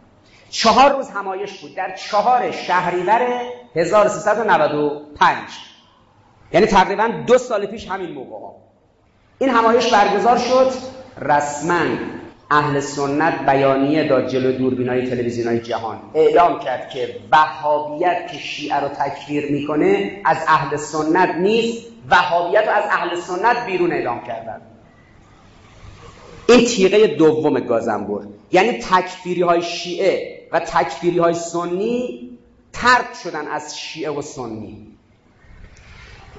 چهار روز همایش بود. در چهار شهریور 1395 یعنی تقریبا دو سال پیش همین موقع ها. این همایش برگزار شد. رسما اهل سنت بیانیه داد جلو دوربینای تلویزیونای جهان. اعلام کرد که وهابیت که شیعه رو تکفیر می‌کنه از اهل سنت نیست. وهابیت رو از اهل سنت بیرون اعلام کردن. این تیغه دوم گازنبر یعنی تکفیری های شیعه و تکفیری های سنی ترک شدن از شیعه و سنی.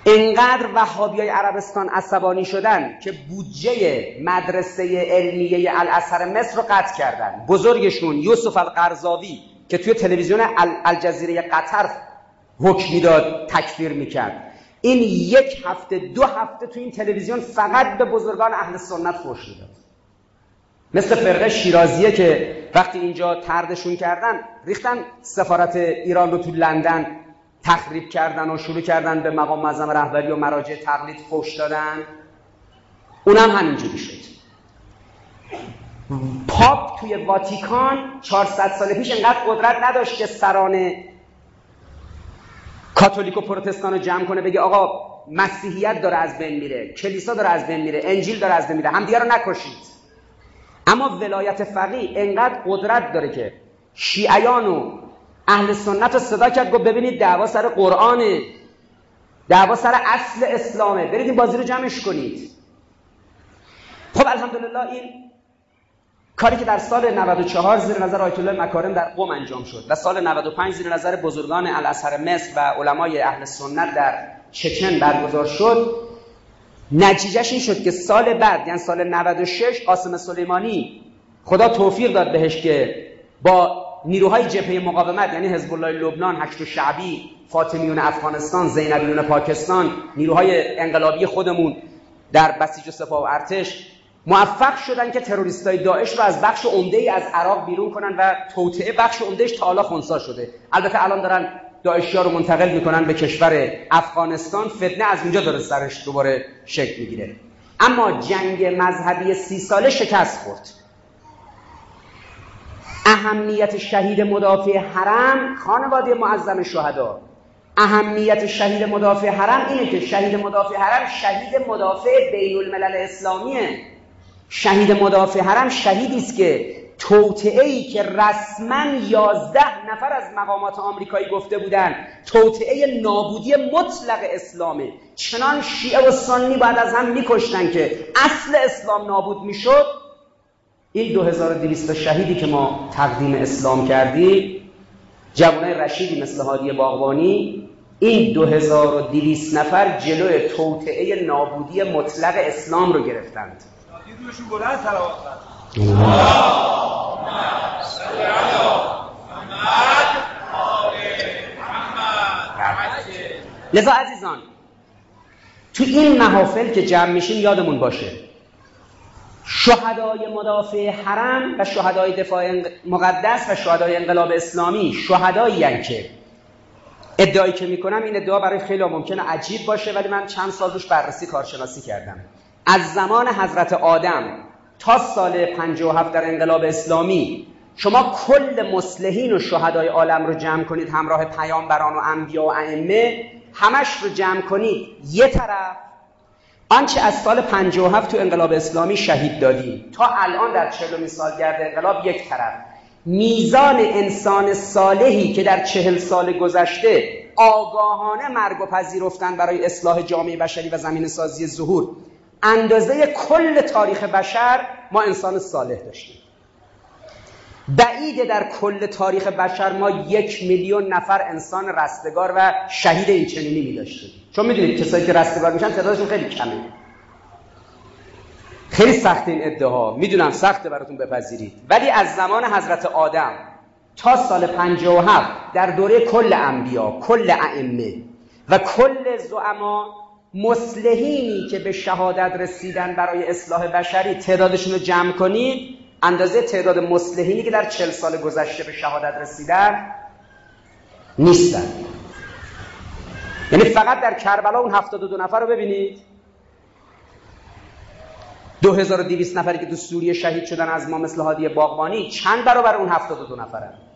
انقدر وهابی های عربستان عصبانی شدن که بودجه مدرسه علمیه الازهر مصر رو قطع کردن. بزرگشون یوسف القرزاوی که توی تلویزیون الجزیره قطر حکم می‌داد تکفیر می‌کرد. این یک هفته دو هفته توی این تلویزیون فقط به بزرگان اهل سنت خوش می‌داد. مثل فرقه شیرازیه که وقتی اینجا تردشون کردن ریختن سفارت ایران رو تو لندن تخریب کردن و شروع کردن به مقام معظم رهبری و مراجع تقلید فوش دادن. اونم همینجوری شد. پاپ توی واتیکان 400 سال پیش انقدر قدرت نداشت که سران کاتولیک و پروتستان رو جمع کنه بگه آقا مسیحیت داره از بین میره کلیسا داره از بین میره انجیل داره از بین میره همدیگه رو نکشید. اما ولایت فقیه انقدر قدرت داره که شیعیان و اهل سنت رو صدا کرد گفت ببینید دعوا سر قرآنه. دعوا سر اصل اسلامه. برید این بازی رو جمعش کنید. خب الحمدلله این کاری که در سال 94 زیر نظر آیت الله مکارم در قم انجام شد و سال 95 زیر نظر بزرگان الازهر مصر و علمای اهل سنت در چچن برگزار شد. نتیجهش این شد که سال بعد یعنی سال 96 قاسم سلیمانی خدا توفیق داد بهش که با نیروهای جبهه مقاومت یعنی حزب الله لبنان هشت شعبی فاطمیون افغانستان زینبیون پاکستان نیروهای انقلابی خودمون در بسیج و سپاه و ارتش موفق شدن که تروریستای داعش رو از بخش عمده ای از عراق بیرون کنن و توطعه بخش عمدهش تا حالا خونسا شده. البته الان دارن داعشی رو منتقل می‌کنن به کشور افغانستان فتنه از اونجا داره سرش دوباره شکل می‌گیره. اما جنگ مذهبی سی ساله شکست خورد. اهمیت شهید مدافع حرم خانواده معظم شهدا. اهمیت شهید مدافع حرم اینه که شهید مدافع حرم شهید مدافع بین الملل اسلامیه. شهید مدافع حرم شهیدی است که توطعه که رسما یازده نفر از مقامات آمریکایی گفته بودن توطعه نابودی مطلق اسلامه. چنان شیعه و سنی بعد از هم میکشتن که اصل اسلام نابود می‌شد. این 2200 شهیدی که ما تقدیم اسلام کردیم جوانای رشیدی مثل هادی باغبانی این 2200 نفر جلوی توطعه نابودی مطلق اسلام رو گرفتند. لذا عزیزان تو این محافل که جمع میشیم یادمون باشه. شهدای مدافع حرم و شهدای دفاع مقدس و شهدای انقلاب اسلامی شهدایی که. ادعایی که می‌کنم این ادعا برای خیلی ممکنه عجیب باشه ولی من چند سال روش بررسی کارشناسی کردم. از زمان حضرت آدم تا سال 57 در انقلاب اسلامی شما کل مسلحین و شهدای عالم رو جمع کنید همراه پیامبران و انبیا و ائمه همش رو جمع کنید. یه طرف آنچه از سال 57 تو انقلاب اسلامی شهید دادیم تا الان در 40 سالگرد انقلاب یک طرف. میزان انسان صالحی که در چهل سال گذشته آگاهانه مرگ و پذیرفتن برای اصلاح جامعه بشری و زمین سازی ظهور اندازه کل تاریخ بشر ما انسان صالح داشتیم. بعیده در کل تاریخ بشر ما یک میلیون نفر انسان رستگار و شهید این چنینی می داشتیم چون می‌دونید کسایی که رستگار میشن تعدادشون خیلی کمه. خیلی سخت این ادعا می‌دونم سخته براتون بپذیرید. ولی از زمان حضرت آدم تا سال 57 در دوره کل انبیا کل ائمه و کل زعما مسلحینی که به شهادت رسیدن برای اصلاح بشری تعدادشون رو جمع کنید اندازه تعداد مسلحینی که در چل سال گذشته به شهادت رسیدن نیستن. یعنی فقط در کربلا اون 72 نفر رو ببینید. 2200 نفری که تو سوریه شهید شدن از ما مثل هادی باغبانی چند برابر اون 72 نفرن؟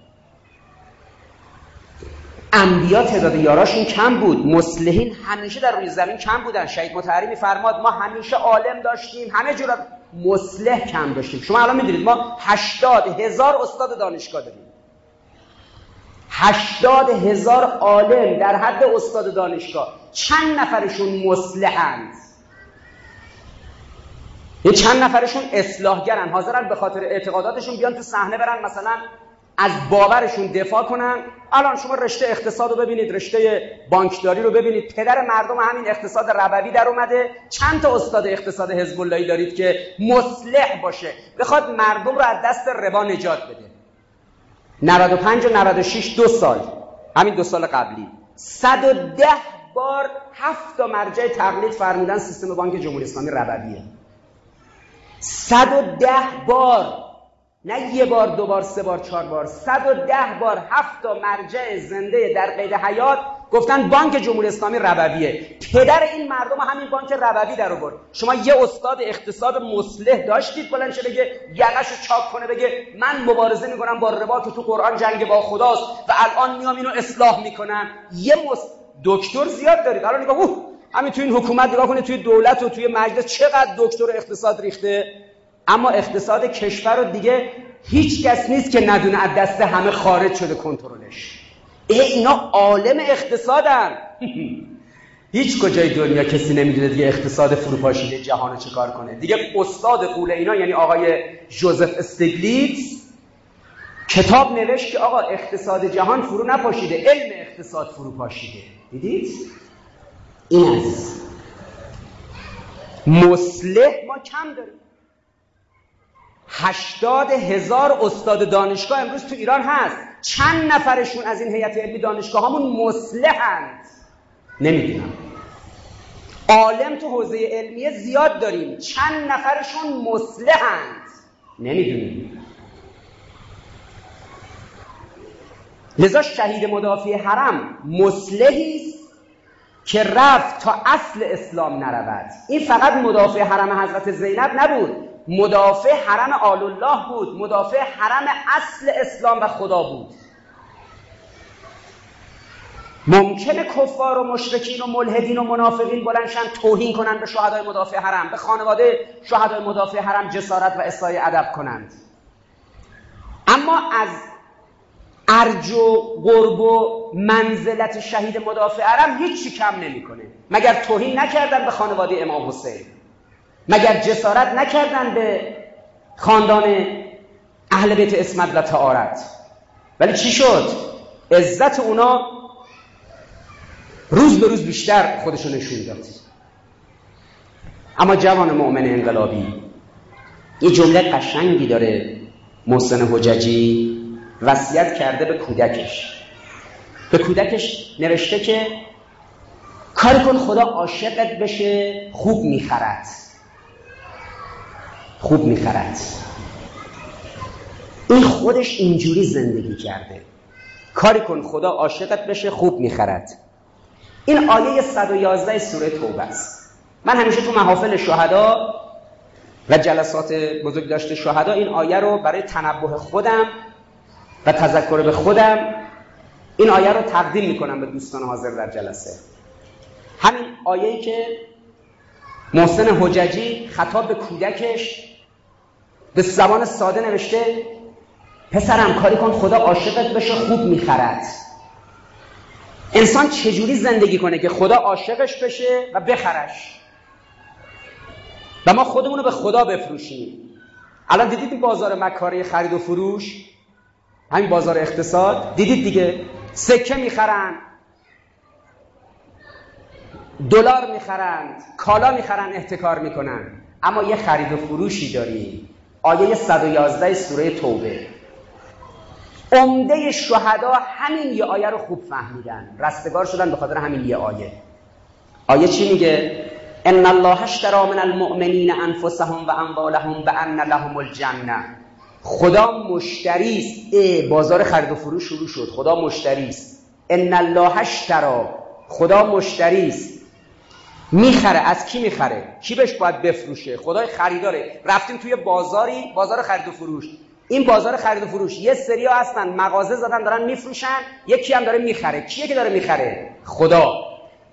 انبیا تعداد یاراشون کم بود. مسلحین همیشه در روی زمین کم بودن. شهید متحری فرماد ما همیشه عالم داشتیم. همه جور مسلح کم داشتیم. شما الان می‌دونید ما هشتاد هزار استاد دانشگاه داریم. هشتاد هزار عالم در حد استاد دانشگاه. چند نفرشون مسلحند یه چند نفرشون اصلاحگرن. حاضرن به خاطر اعتقاداتشون بیان تو صحنه برن. مثلا از باورشون دفاع کنن. الان شما رشته اقتصاد رو ببینید رشته بانکداری رو ببینید. پدر مردم همین اقتصاد ربوی در اومده. چند تا استاد اقتصاد حزب اللهی دارید که مصلح باشه. بخواد مردم رو از دست ربا نجات بده. 95 و 96 دو سال. همین دو سال قبلی. 110 بار هفت تا مرجع تقلید فرمودن سیستم بانک جمهوری اسلامی ربویه. 110 بار نه یه بار دو بار سه بار چهار بار صد و ده بار هفت تا مرجع زنده در قید حیات گفتن بانک جمهوری اسلامی ربویه. پدر این مردم همین بانک ربوی در آورد. شما یه استاد اقتصاد مصلح داشتید بلند شه بگه یقش چاک کنه بگه من مبارزه می‌کنم با ربا که تو قرآن جنگ با خداست و الان میام اینو اصلاح می‌کنم. یه مص... دکتر زیاد دارید. الان نگاه همین توی این حکومت نگاه کنید توی دولت و توی مجلس چقدر دکتر اقتصاد ریخته؟ اما اقتصاد کشور رو دیگه هیچ کس نیست که ندونه از دست همه خارج شده کنترلش. ای اینا عالم اقتصادن. هیچ کجای دنیا کسی نمی‌دونه دیگه اقتصاد فروپاشیده جهان چه کار کنه. دیگه استاد قول اینا یعنی آقای جوزف استگلیتس کتاب نوشت که آقا اقتصاد جهان فرو نپاشیده علم اقتصاد فرو پاشیده دیدید؟ این است مسلح ما کم داریم. هشتاد هزار استاد دانشگاه امروز تو ایران هست. چند نفرشون از این هیئت علمی دانشگاه همون مسلحند نمی‌دونم. عالم تو حوزه علمیه زیاد داریم. چند نفرشون مسلحند نمی‌دونیم لذا شهید مدافع حرم مسلحی است که رفت تا اصل اسلام نرود. این فقط مدافع حرم حضرت زینب نبود. مدافع حرم آل الله بود. مدافع حرم اصل اسلام و خدا بود. ممکنه کفار و مشرکین و ملحدین و منافقین بلنشن توهین کنند به شهدای مدافع حرم. به خانواده شهدای مدافع حرم جسارت و اصلاح ادب کنند. اما از ارج و قرب و منزلت شهید مدافع حرم هیچی کم نمی‌کنه. مگر توهین نکردن به خانواده امام حسین؟ مگر جسارت نکردن به خاندان اهل بیت اسمت و تعارت ولی چی شد؟ عزت اونا روز به روز بیشتر خودشو نشون داد. اما جوان مؤمن انقلابی یه جمله قشنگی داره محسن حججی وصیت کرده به کودکش. به کودکش نوشته که کار کن خدا عاشقت بشه خوب می‌خرد. خوب می‌خرد این خودش اینجوری زندگی کرده. کاری کن خدا عاشقت بشه خوب می‌خرد. این آیه 111 سوره توبه است. من همیشه تو محافل شهدا و جلسات بزرگ داشته شهدا این آیه رو برای تنبه خودم و تذکر به خودم این آیه رو تقدیم می‌کنم به دوستان حاضر در جلسه. همین آیه‌ای که محسن حججی خطاب به کودکش به زبان ساده نوشته پسرم کاری کن خدا عاشقت بشه خوب می‌خرد. انسان چجوری زندگی کنه که خدا عاشقش بشه و بخرش؟ و ما خودمون رو به خدا بفروشیم. الان دیدید بازار مکاره خرید و فروش؟ همین بازار اقتصاد. دیدید دیگه؟ سکه می‌خرن. دلار می‌خرند کالا می‌خرن احتکار می‌کنن. اما یه خرید و فروشی داریم. آیه 111 سوره توبه. عمده شهدا همین یه آیه رو خوب فهمیدن. رستگار شدن به خاطر همین یه آیه. آیه چی میگه؟ ان الله اشترى من المؤمنین انفسهم و اموالهم بان لهم الجنه. خدا مشتری است. بازار خرید و فروش شروع شد. خدا مشتری است. ان الله اشترى خدا مشتری است. می‌خره. از کی می‌خره؟ کی بهش باید بفروشه؟ خدای خریداره. رفتیم توی بازاری بازار خرید و فروش. این بازار خرید و فروش یه سری هستن. مغازه زدن دارن میفروشن. یکی هم داره می‌خره. کیه که داره می‌خره؟ خدا.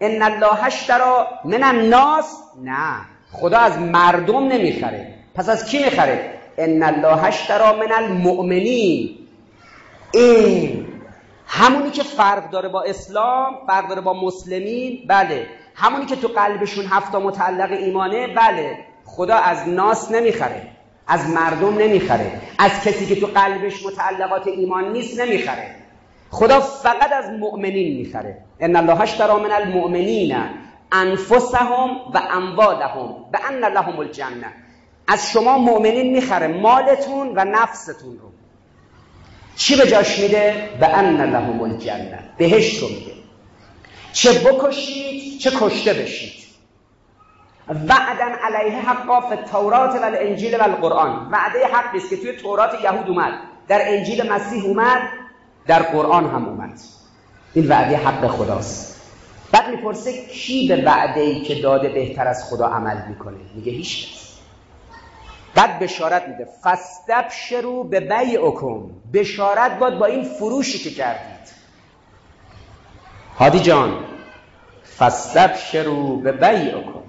ان الله اشترا من الناس. نه. خدا از مردم نمی‌خره. پس از کی می‌خره؟ ان الله اشترا من المؤمنین. این. همونی که فرق داره با اسلام فرق داره با مسلمین. بله. همونی که تو قلبشون هفتا متعلق ایمانه بله. خدا از ناس نمی‌خره از مردم نمی‌خره. از کسی که تو قلبش متعلقات ایمان نیست نمی‌خره. خدا فقط از مؤمنین می‌خره. ان الله اشترى من المؤمنین انفسهم و اموالهم. به ان لهم الجنه از شما مؤمنین می‌خره مالتون و نفستون رو. چی به جاش میده؟ به ان لهم الجنه بهشت رو میده. چه بکشید چه کشته بشید. وعدن علیه حقا فی التورات و الانجیل و القرآن. وعده حقی است که توی تورات یهود اومد. در انجیل مسیح اومد در قرآن هم اومد. این وعده حق خداست. بعد می‌پرسه کی به وعده ای که داده بهتر از خدا عمل می‌کنه؟ میگه هیچ کس. بعد بشارت میده. فستبشرو به بیعکم بشارت باد با این فروشی که کردید هادی جان فستبشرو به بیعکم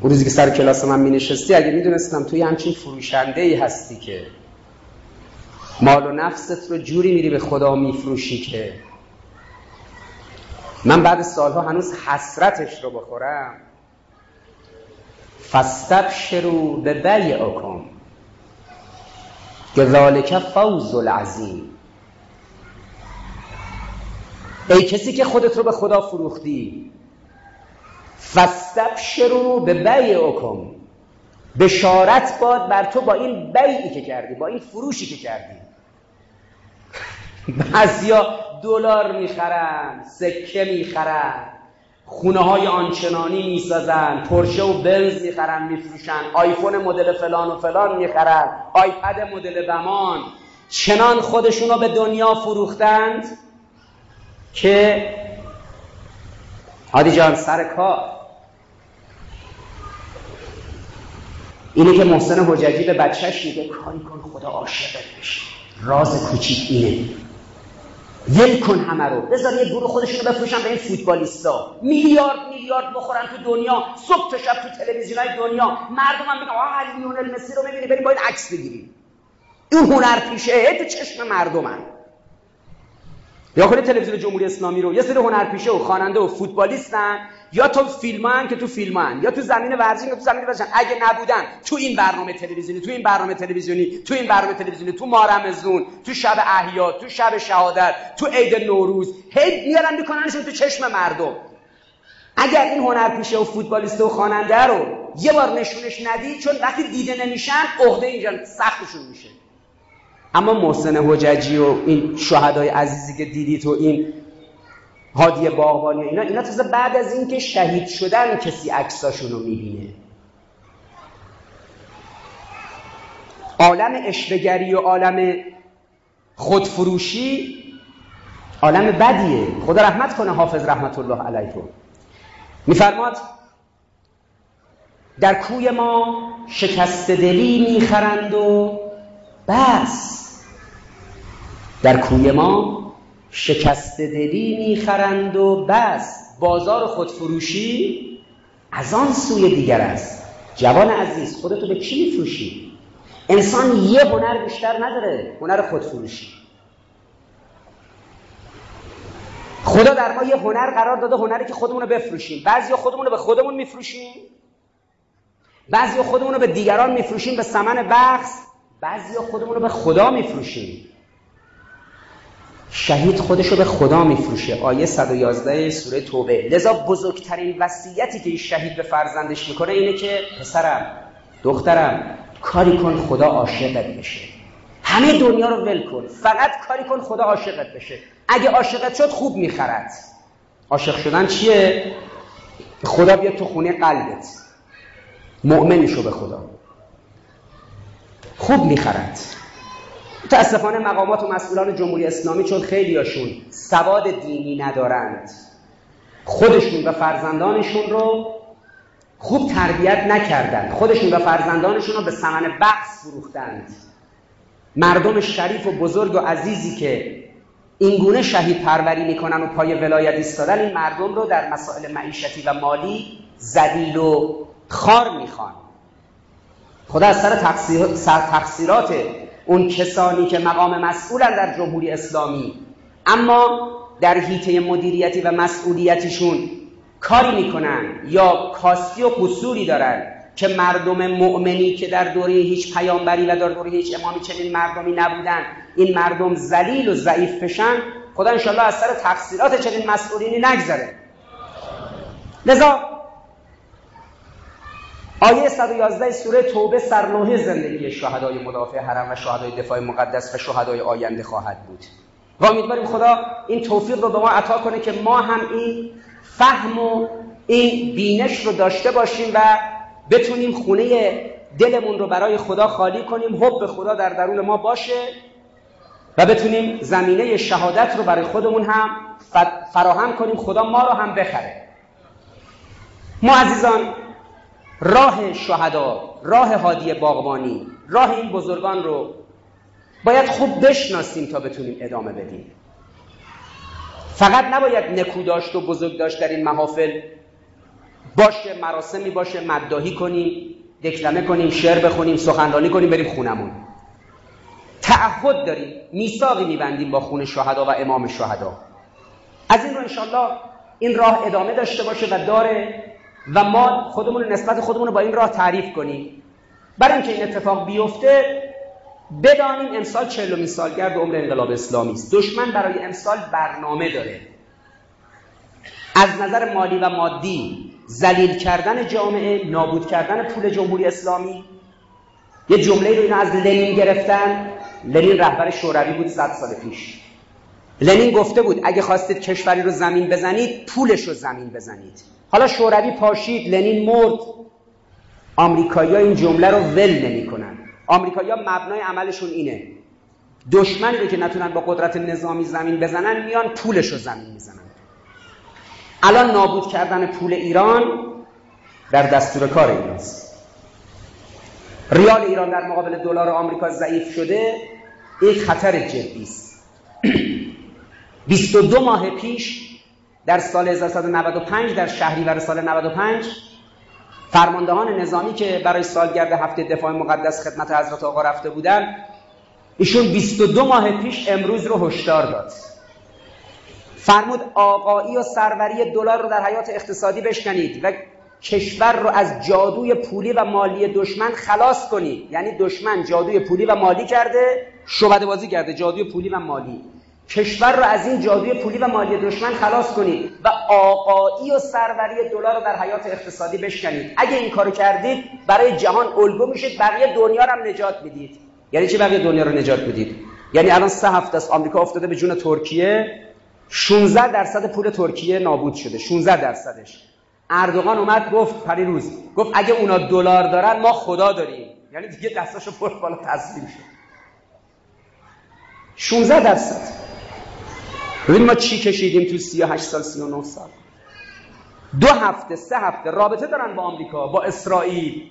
اون روزی که سر کلاس من می نشستی اگه می‌دونستم توی همچین فروشنده ای هستی که مال و نفست رو جوری میری به خدا میفروشی که من بعد سالها هنوز حسرتش رو بخورم. فستبشرو به بیعکم که ذالک فوز العظیم. ای کسی که خودت رو به خدا فروختی. فستبشرو به بیعکم بشارت باد بر تو با این بیعی که کردی با این فروشی که کردی. بعضیا دلار می‌خرن سکه می‌خرن خونه های آنچنانی می‌سازن پرشه و بنز می‌خرن میفروشن آیفون مدل فلان و فلان می‌خرن آیپد مدل بمان. چنان خودشون رو به دنیا فروختند که هادی جان سر کار. اینه که محسن حججی به بچهش میگه کاری کن خدا عاشقت بشه راز کوچیک اینه. ول کن همه رو. بذار یه گروه خودشون رو بفروشن به این فوتبالیستا. میلیارد میلیارد بخورن تو دنیا. صبح تا شب تو تلویزیون های دنیا. مردم هم میگن آه لیونل مسی رو می‌بینی بریم باید عکس بگیریم. این هنر پیشه تو چشم مردمن. یا خود تلویزیون جمهوری اسلامی رو یه سری هنرپیشه و خواننده و فوتبالیستن یا تو فیلمان که تو فیلمان یا تو زمین ورزشی که تو زمین ورزشی اگه نبودن تو این برنامه تلویزیونی تو این برنامه تلویزیونی تو این برنامه تلویزیونی تو مارمزون تو شب احیا تو شب شهادت تو عید نوروز هی میارن میکننشون تو چشم مردم. اگر این هنرپیشه و فوتبالیست و خواننده رو یه بار نشونش ندی چون وقتی دیده نمیشن عهده اینجا سختشون میشه. اما محسن حججی و این شهدای عزیزی که دیدید و این هادی باغبانی اینا اینا تازه بعد از اینکه شهید شدن کسی عکساشون رو می‌بینه. عالم اشوهگری و عالم خودفروشی عالم بدیه. خدا رحمت کنه حافظ رحمت الله علیه. رو میفرماد در کوی ما شکست دلی می‌خرند و بس. در کوی ما شکست دلی می‌خرند و بس بازار خودفروشی از آن سوی دیگر است. جوان عزیز خودتو به چی میفروشی؟ انسان یه هنر بیشتر نداره هنر خودفروشی. خدا در ما یه هنر قرار داده هنری که خودمون رو بفروشیم. بعضی خودمون رو به خودمون میفروشیم. بعضی خودمون رو به دیگران میفروشیم به سمن بخص بعضی خودمون رو به خدا میفروشیم. شهید خودش رو به خدا میفروشه. آیه 111 سوره توبه. لذا بزرگترین وصیتی که این شهید به فرزندش می‌کنه اینه که پسرم دخترم کاری کن خدا عاشقت بشه. همه دنیا رو ول کن. فقط کاری کن خدا عاشقت بشه. اگه عاشقت شد خوب می‌خرد. عاشق شدن چیه؟ خدا بیاد تو خونه قلبت. مؤمنشو به خدا. خوب می‌خرد. متاسفانه مقامات و مسئولان جمهوری اسلامی چون خیلیاشون سواد دینی ندارند خودشون و فرزندانشون رو خوب تربیت نکردند. خودشون و فرزندانشون رو به ثمن بحث فروختند. مردم شریف و بزرگ و عزیزی که اینگونه شهید پروری می‌کنن و پای ولایت ایستادن این مردم رو در مسائل معیشتی و مالی زدیل و خار می‌خوان. خدا از سر, سر تقصیرات اون کسانی که مقام مسئولن در جمهوری اسلامی. اما در حیطه مدیریتی و مسئولیتیشون کاری می‌کنن یا کاستی و قصوری دارن که مردم مؤمنی که در دوره هیچ پیامبری و در دوره هیچ امامی چنین مردمی نبودن این مردم ذلیل و ضعیف بشن خدا انشالله از سر تقصیرات چنین مسئولینی نگذره. لذا آیه 111 سوره توبه سرلوحه زندگی شهدای مدافع حرم و شهدای دفاع مقدس و شهدای آینده خواهد بود. و امیدواریم خدا این توفیق رو به ما عطا کنه که ما هم این فهم و این بینش رو داشته باشیم و بتونیم خونه دلمون رو برای خدا خالی کنیم حب خدا در درون ما باشه و بتونیم زمینه شهادت رو برای خودمون هم فراهم کنیم خدا ما رو هم بخره. ما عزیزان راه شهدا راه هادی باغبانی راه این بزرگان رو باید خوب بشناسیم تا بتونیم ادامه بدیم. فقط نباید نکو داشت و بزرگ داشت در این محافل. باشه مراسمی باشه مداهی کنیم دکلمه کنیم شعر بخونیم سخنرانی کنیم بریم خونمون. تعهد داریم میثاقی میبندیم با خون شهدا و امام شهدا. از این رو انشالله این راه ادامه داشته باشه و داره و ما خودمون نسبت خودمون رو با این راه تعریف کنیم. برای اینکه این اتفاق بیفته بدانیم امسال چهلمین سالگرد عمر انقلاب اسلامی است. دشمن برای امسال برنامه داره. از نظر مالی و مادی ذلیل کردن جامعه نابود کردن پول جمهوری اسلامی یه جمله رو اینا از لنین گرفتن. لنین رهبر شوروی بود صد سال پیش. لنین گفته بود اگه خواستید کشوری رو زمین بزنید پولش رو زمین بزنید. حالا شوروی پاشید لنین مرد. آمریکایی‌ها این جمله رو ول نمی‌کنن. آمریکایی‌ها مبنای عملشون اینه. دشمنی رو که نتونن با قدرت نظامی زمین بزنن میان پولش رو زمین می‌زنن. الان نابود کردن پول ایران در دستور کار ایناست. ریال ایران در مقابل دلار آمریکا ضعیف شده یک خطر جدی است. 22 ماه پیش در سال 1395 در شهریور سال 95 فرماندهان نظامی که برای سالگرد هفته دفاع مقدس خدمت حضرت آقا رفته بودن ایشون 22 ماه پیش امروز رو هشدار داد. فرمود آقایی و سروری دلار رو در حیات اقتصادی بشکنید و کشور رو از جادوی پولی و مالی دشمن خلاص کنید. یعنی دشمن جادوی پولی و مالی کرده شعبده کرده جادوی پولی و مالی. کشور رو از این جادوی پولی و مالی دشمن خلاص کنید و آقایی و سروری دلار رو در حیات اقتصادی بشکنید. اگه این کارو کردید برای جهان الگو میشید بقیه دنیا رو هم نجات می‌دید. یعنی چی بقیه دنیا رو نجات می‌دید؟ یعنی الان سه هفته است. آمریکا افتاده به جون ترکیه. 16 درصد پول ترکیه نابود شده. 16 درصدش. اردوغان اومد گفت پریروز گفت اگه اونا دلار دارن ما خدا داریم. یعنی دیگه دستاشو پر بالا تسلیم شد. 16 درصد. ببین ما چی کشیدیم تو 38 سال 39 سال؟ دو هفته سه هفته رابطه دارن با آمریکا با اسرائیل.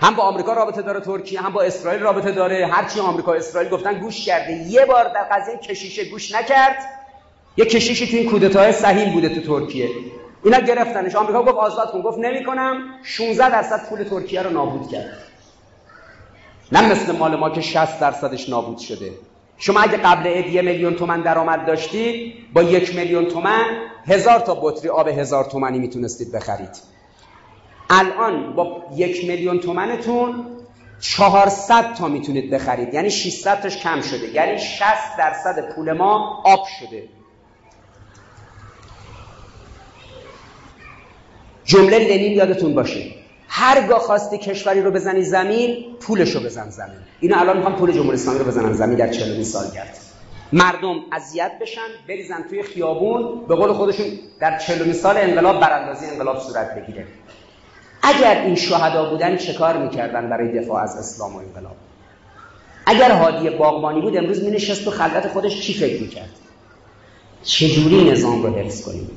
هم با آمریکا رابطه داره ترکیه هم با اسرائیل رابطه داره. هرچی آمریکا اسرائیل گفتن گوش کرده. یه بار در قضیه کشیشه گوش نکرد. یه کشیشی تو این کودتای صحیح بوده تو ترکیه. اینا گرفتنش. آمریکا گفت آزاد کن. گفت نمی‌کنم. 16 درصد پول ترکیه رو نابود کرد. نه مثل مال ما که 60 درصدش نابود شده. شما اگه قبل عید یه میلیون تومن درآمد داشتید با یک میلیون تومن هزار تا بطری آب هزار تومنی می‌تونستید بخرید. الان با یک میلیون تومنتون 400 تا می‌تونید بخرید. یعنی 600 تاش کم شده. یعنی 60 درصد پول ما آب شده. جمله لنین یادتون باشه. هرگاه خواستی کشوری رو بزنی زمین پولش رو بزن زمین. اینا الان می‌خوان پول جمهوری اسلامی رو بزنن زمین در 40 سال گرد مردم اذیت بشن بریزن توی خیابون به قول خودشون در 40 سال انقلاب براندازی انقلاب صورت بگیره. اگر این شهدا بودن چه کار می‌کردن برای دفاع از اسلام و انقلاب؟ اگر هادی باغبانی بود امروز مینشست تو خلوت خودش چی فکر می‌کرد؟ چجوری نظام رو حفظ کنیم؟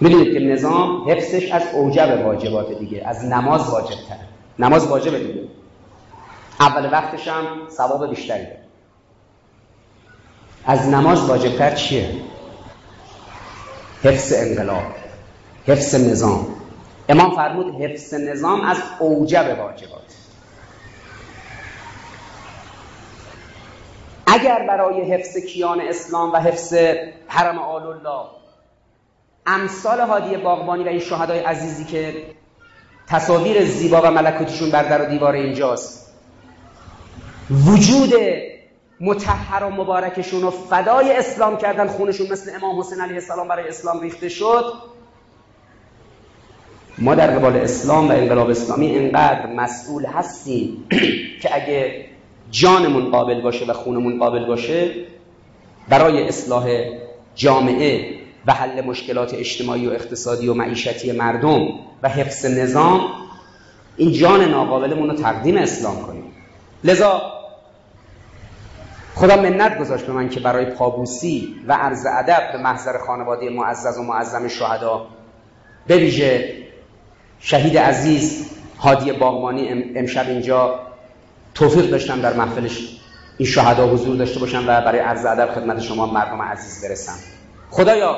می‌دونید که نظام حفظش از اوجب واجبات دیگه از نماز واجب تر نماز واجبه دیگه. اول وقتش هم ثواب بیشتری از نماز واجبتر چیه؟ حفظ انقلاب حفظ نظام. امام فرمود حفظ نظام از اوجب واجبات. اگر برای حفظ کیان اسلام و حفظ حرم آل الله امثال هادی باغبانی و این شهدای عزیزی که تصاویر زیبا و ملکوتیشون بر در و دیوار اینجاست. وجود متحر و مبارکشون و فدای اسلام کردن خونشون مثل امام حسین علیه السلام برای اسلام ریخته شد. ما در قبال اسلام و انقلاب اسلامی انقدر مسئول هستیم که اگه جانمون قابل باشه و خونمون قابل باشه برای اصلاح جامعه و حل مشکلات اجتماعی و اقتصادی و معیشتی مردم و حفظ نظام این جان ناقابلمون رو تقدیم اسلام کنیم. لذا خدا منت گذاشت به من که برای پابوسی و عرض ادب به محضر خانواده معزز و معظم شهدا به ویژه شهید عزیز هادی باغمانی امشب اینجا توفیق داشتم در محفلش این شهدا حضور داشته باشم و برای عرض ادب خدمت شما مردم عزیز برسم. خدایا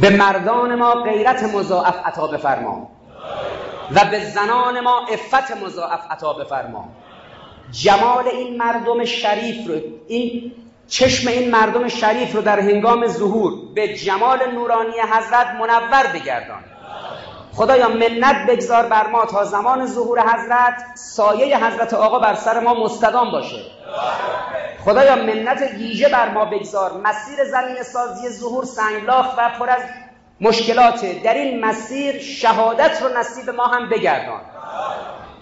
به مردان ما غیرت مضاعف عطا بفرما. و به زنان ما افت مضاعف عطا بفرما. جمال این مردم شریف رو این چشم این مردم شریف رو در هنگام ظهور به جمال نورانی حضرت منور بگردان. خدایا منت بگذار بر ما تا زمان ظهور حضرت سایه حضرت آقا بر سر ما مستدام باشه. خدایا منت ویژه بر ما بگذار. مسیر زمین سازی ظهور سنگلاخ و پر از مشکلات. در این مسیر شهادت رو نصیب ما هم بگردان.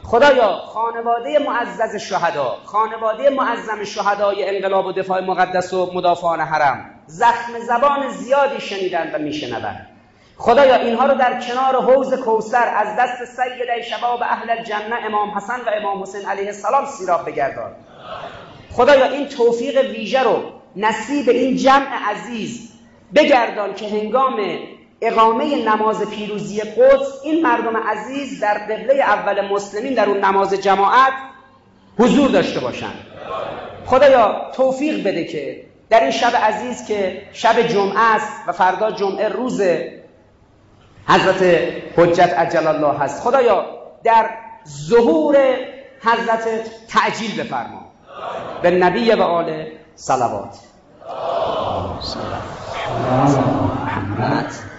خدایا خانواده معزز شهدا خانواده معظم شهدای انقلاب و دفاع مقدس و مدافعان حرم زخم زبان زیادی شنیدن و میشنوند. خدایا اینها رو در کنار حوز کوسر از دست سید شباب اهل الجنه امام حسن و امام حسین علیه السلام سیراب بگردان. خدایا این توفیق ویژه رو نصیب این جمع عزیز بگردان که هنگام اقامه نماز پیروزی قدس این مردم عزیز در قبله اول مسلمین در اون نماز جماعت حضور داشته باشند خدایا توفیق بده که در این شب عزیز که شب جمعه است و فردا جمعه روز حضرت حجت عجل الله هست خدایا در ظهور حضرت تعجیل بفرما. به نبی و آل صلوات. محمد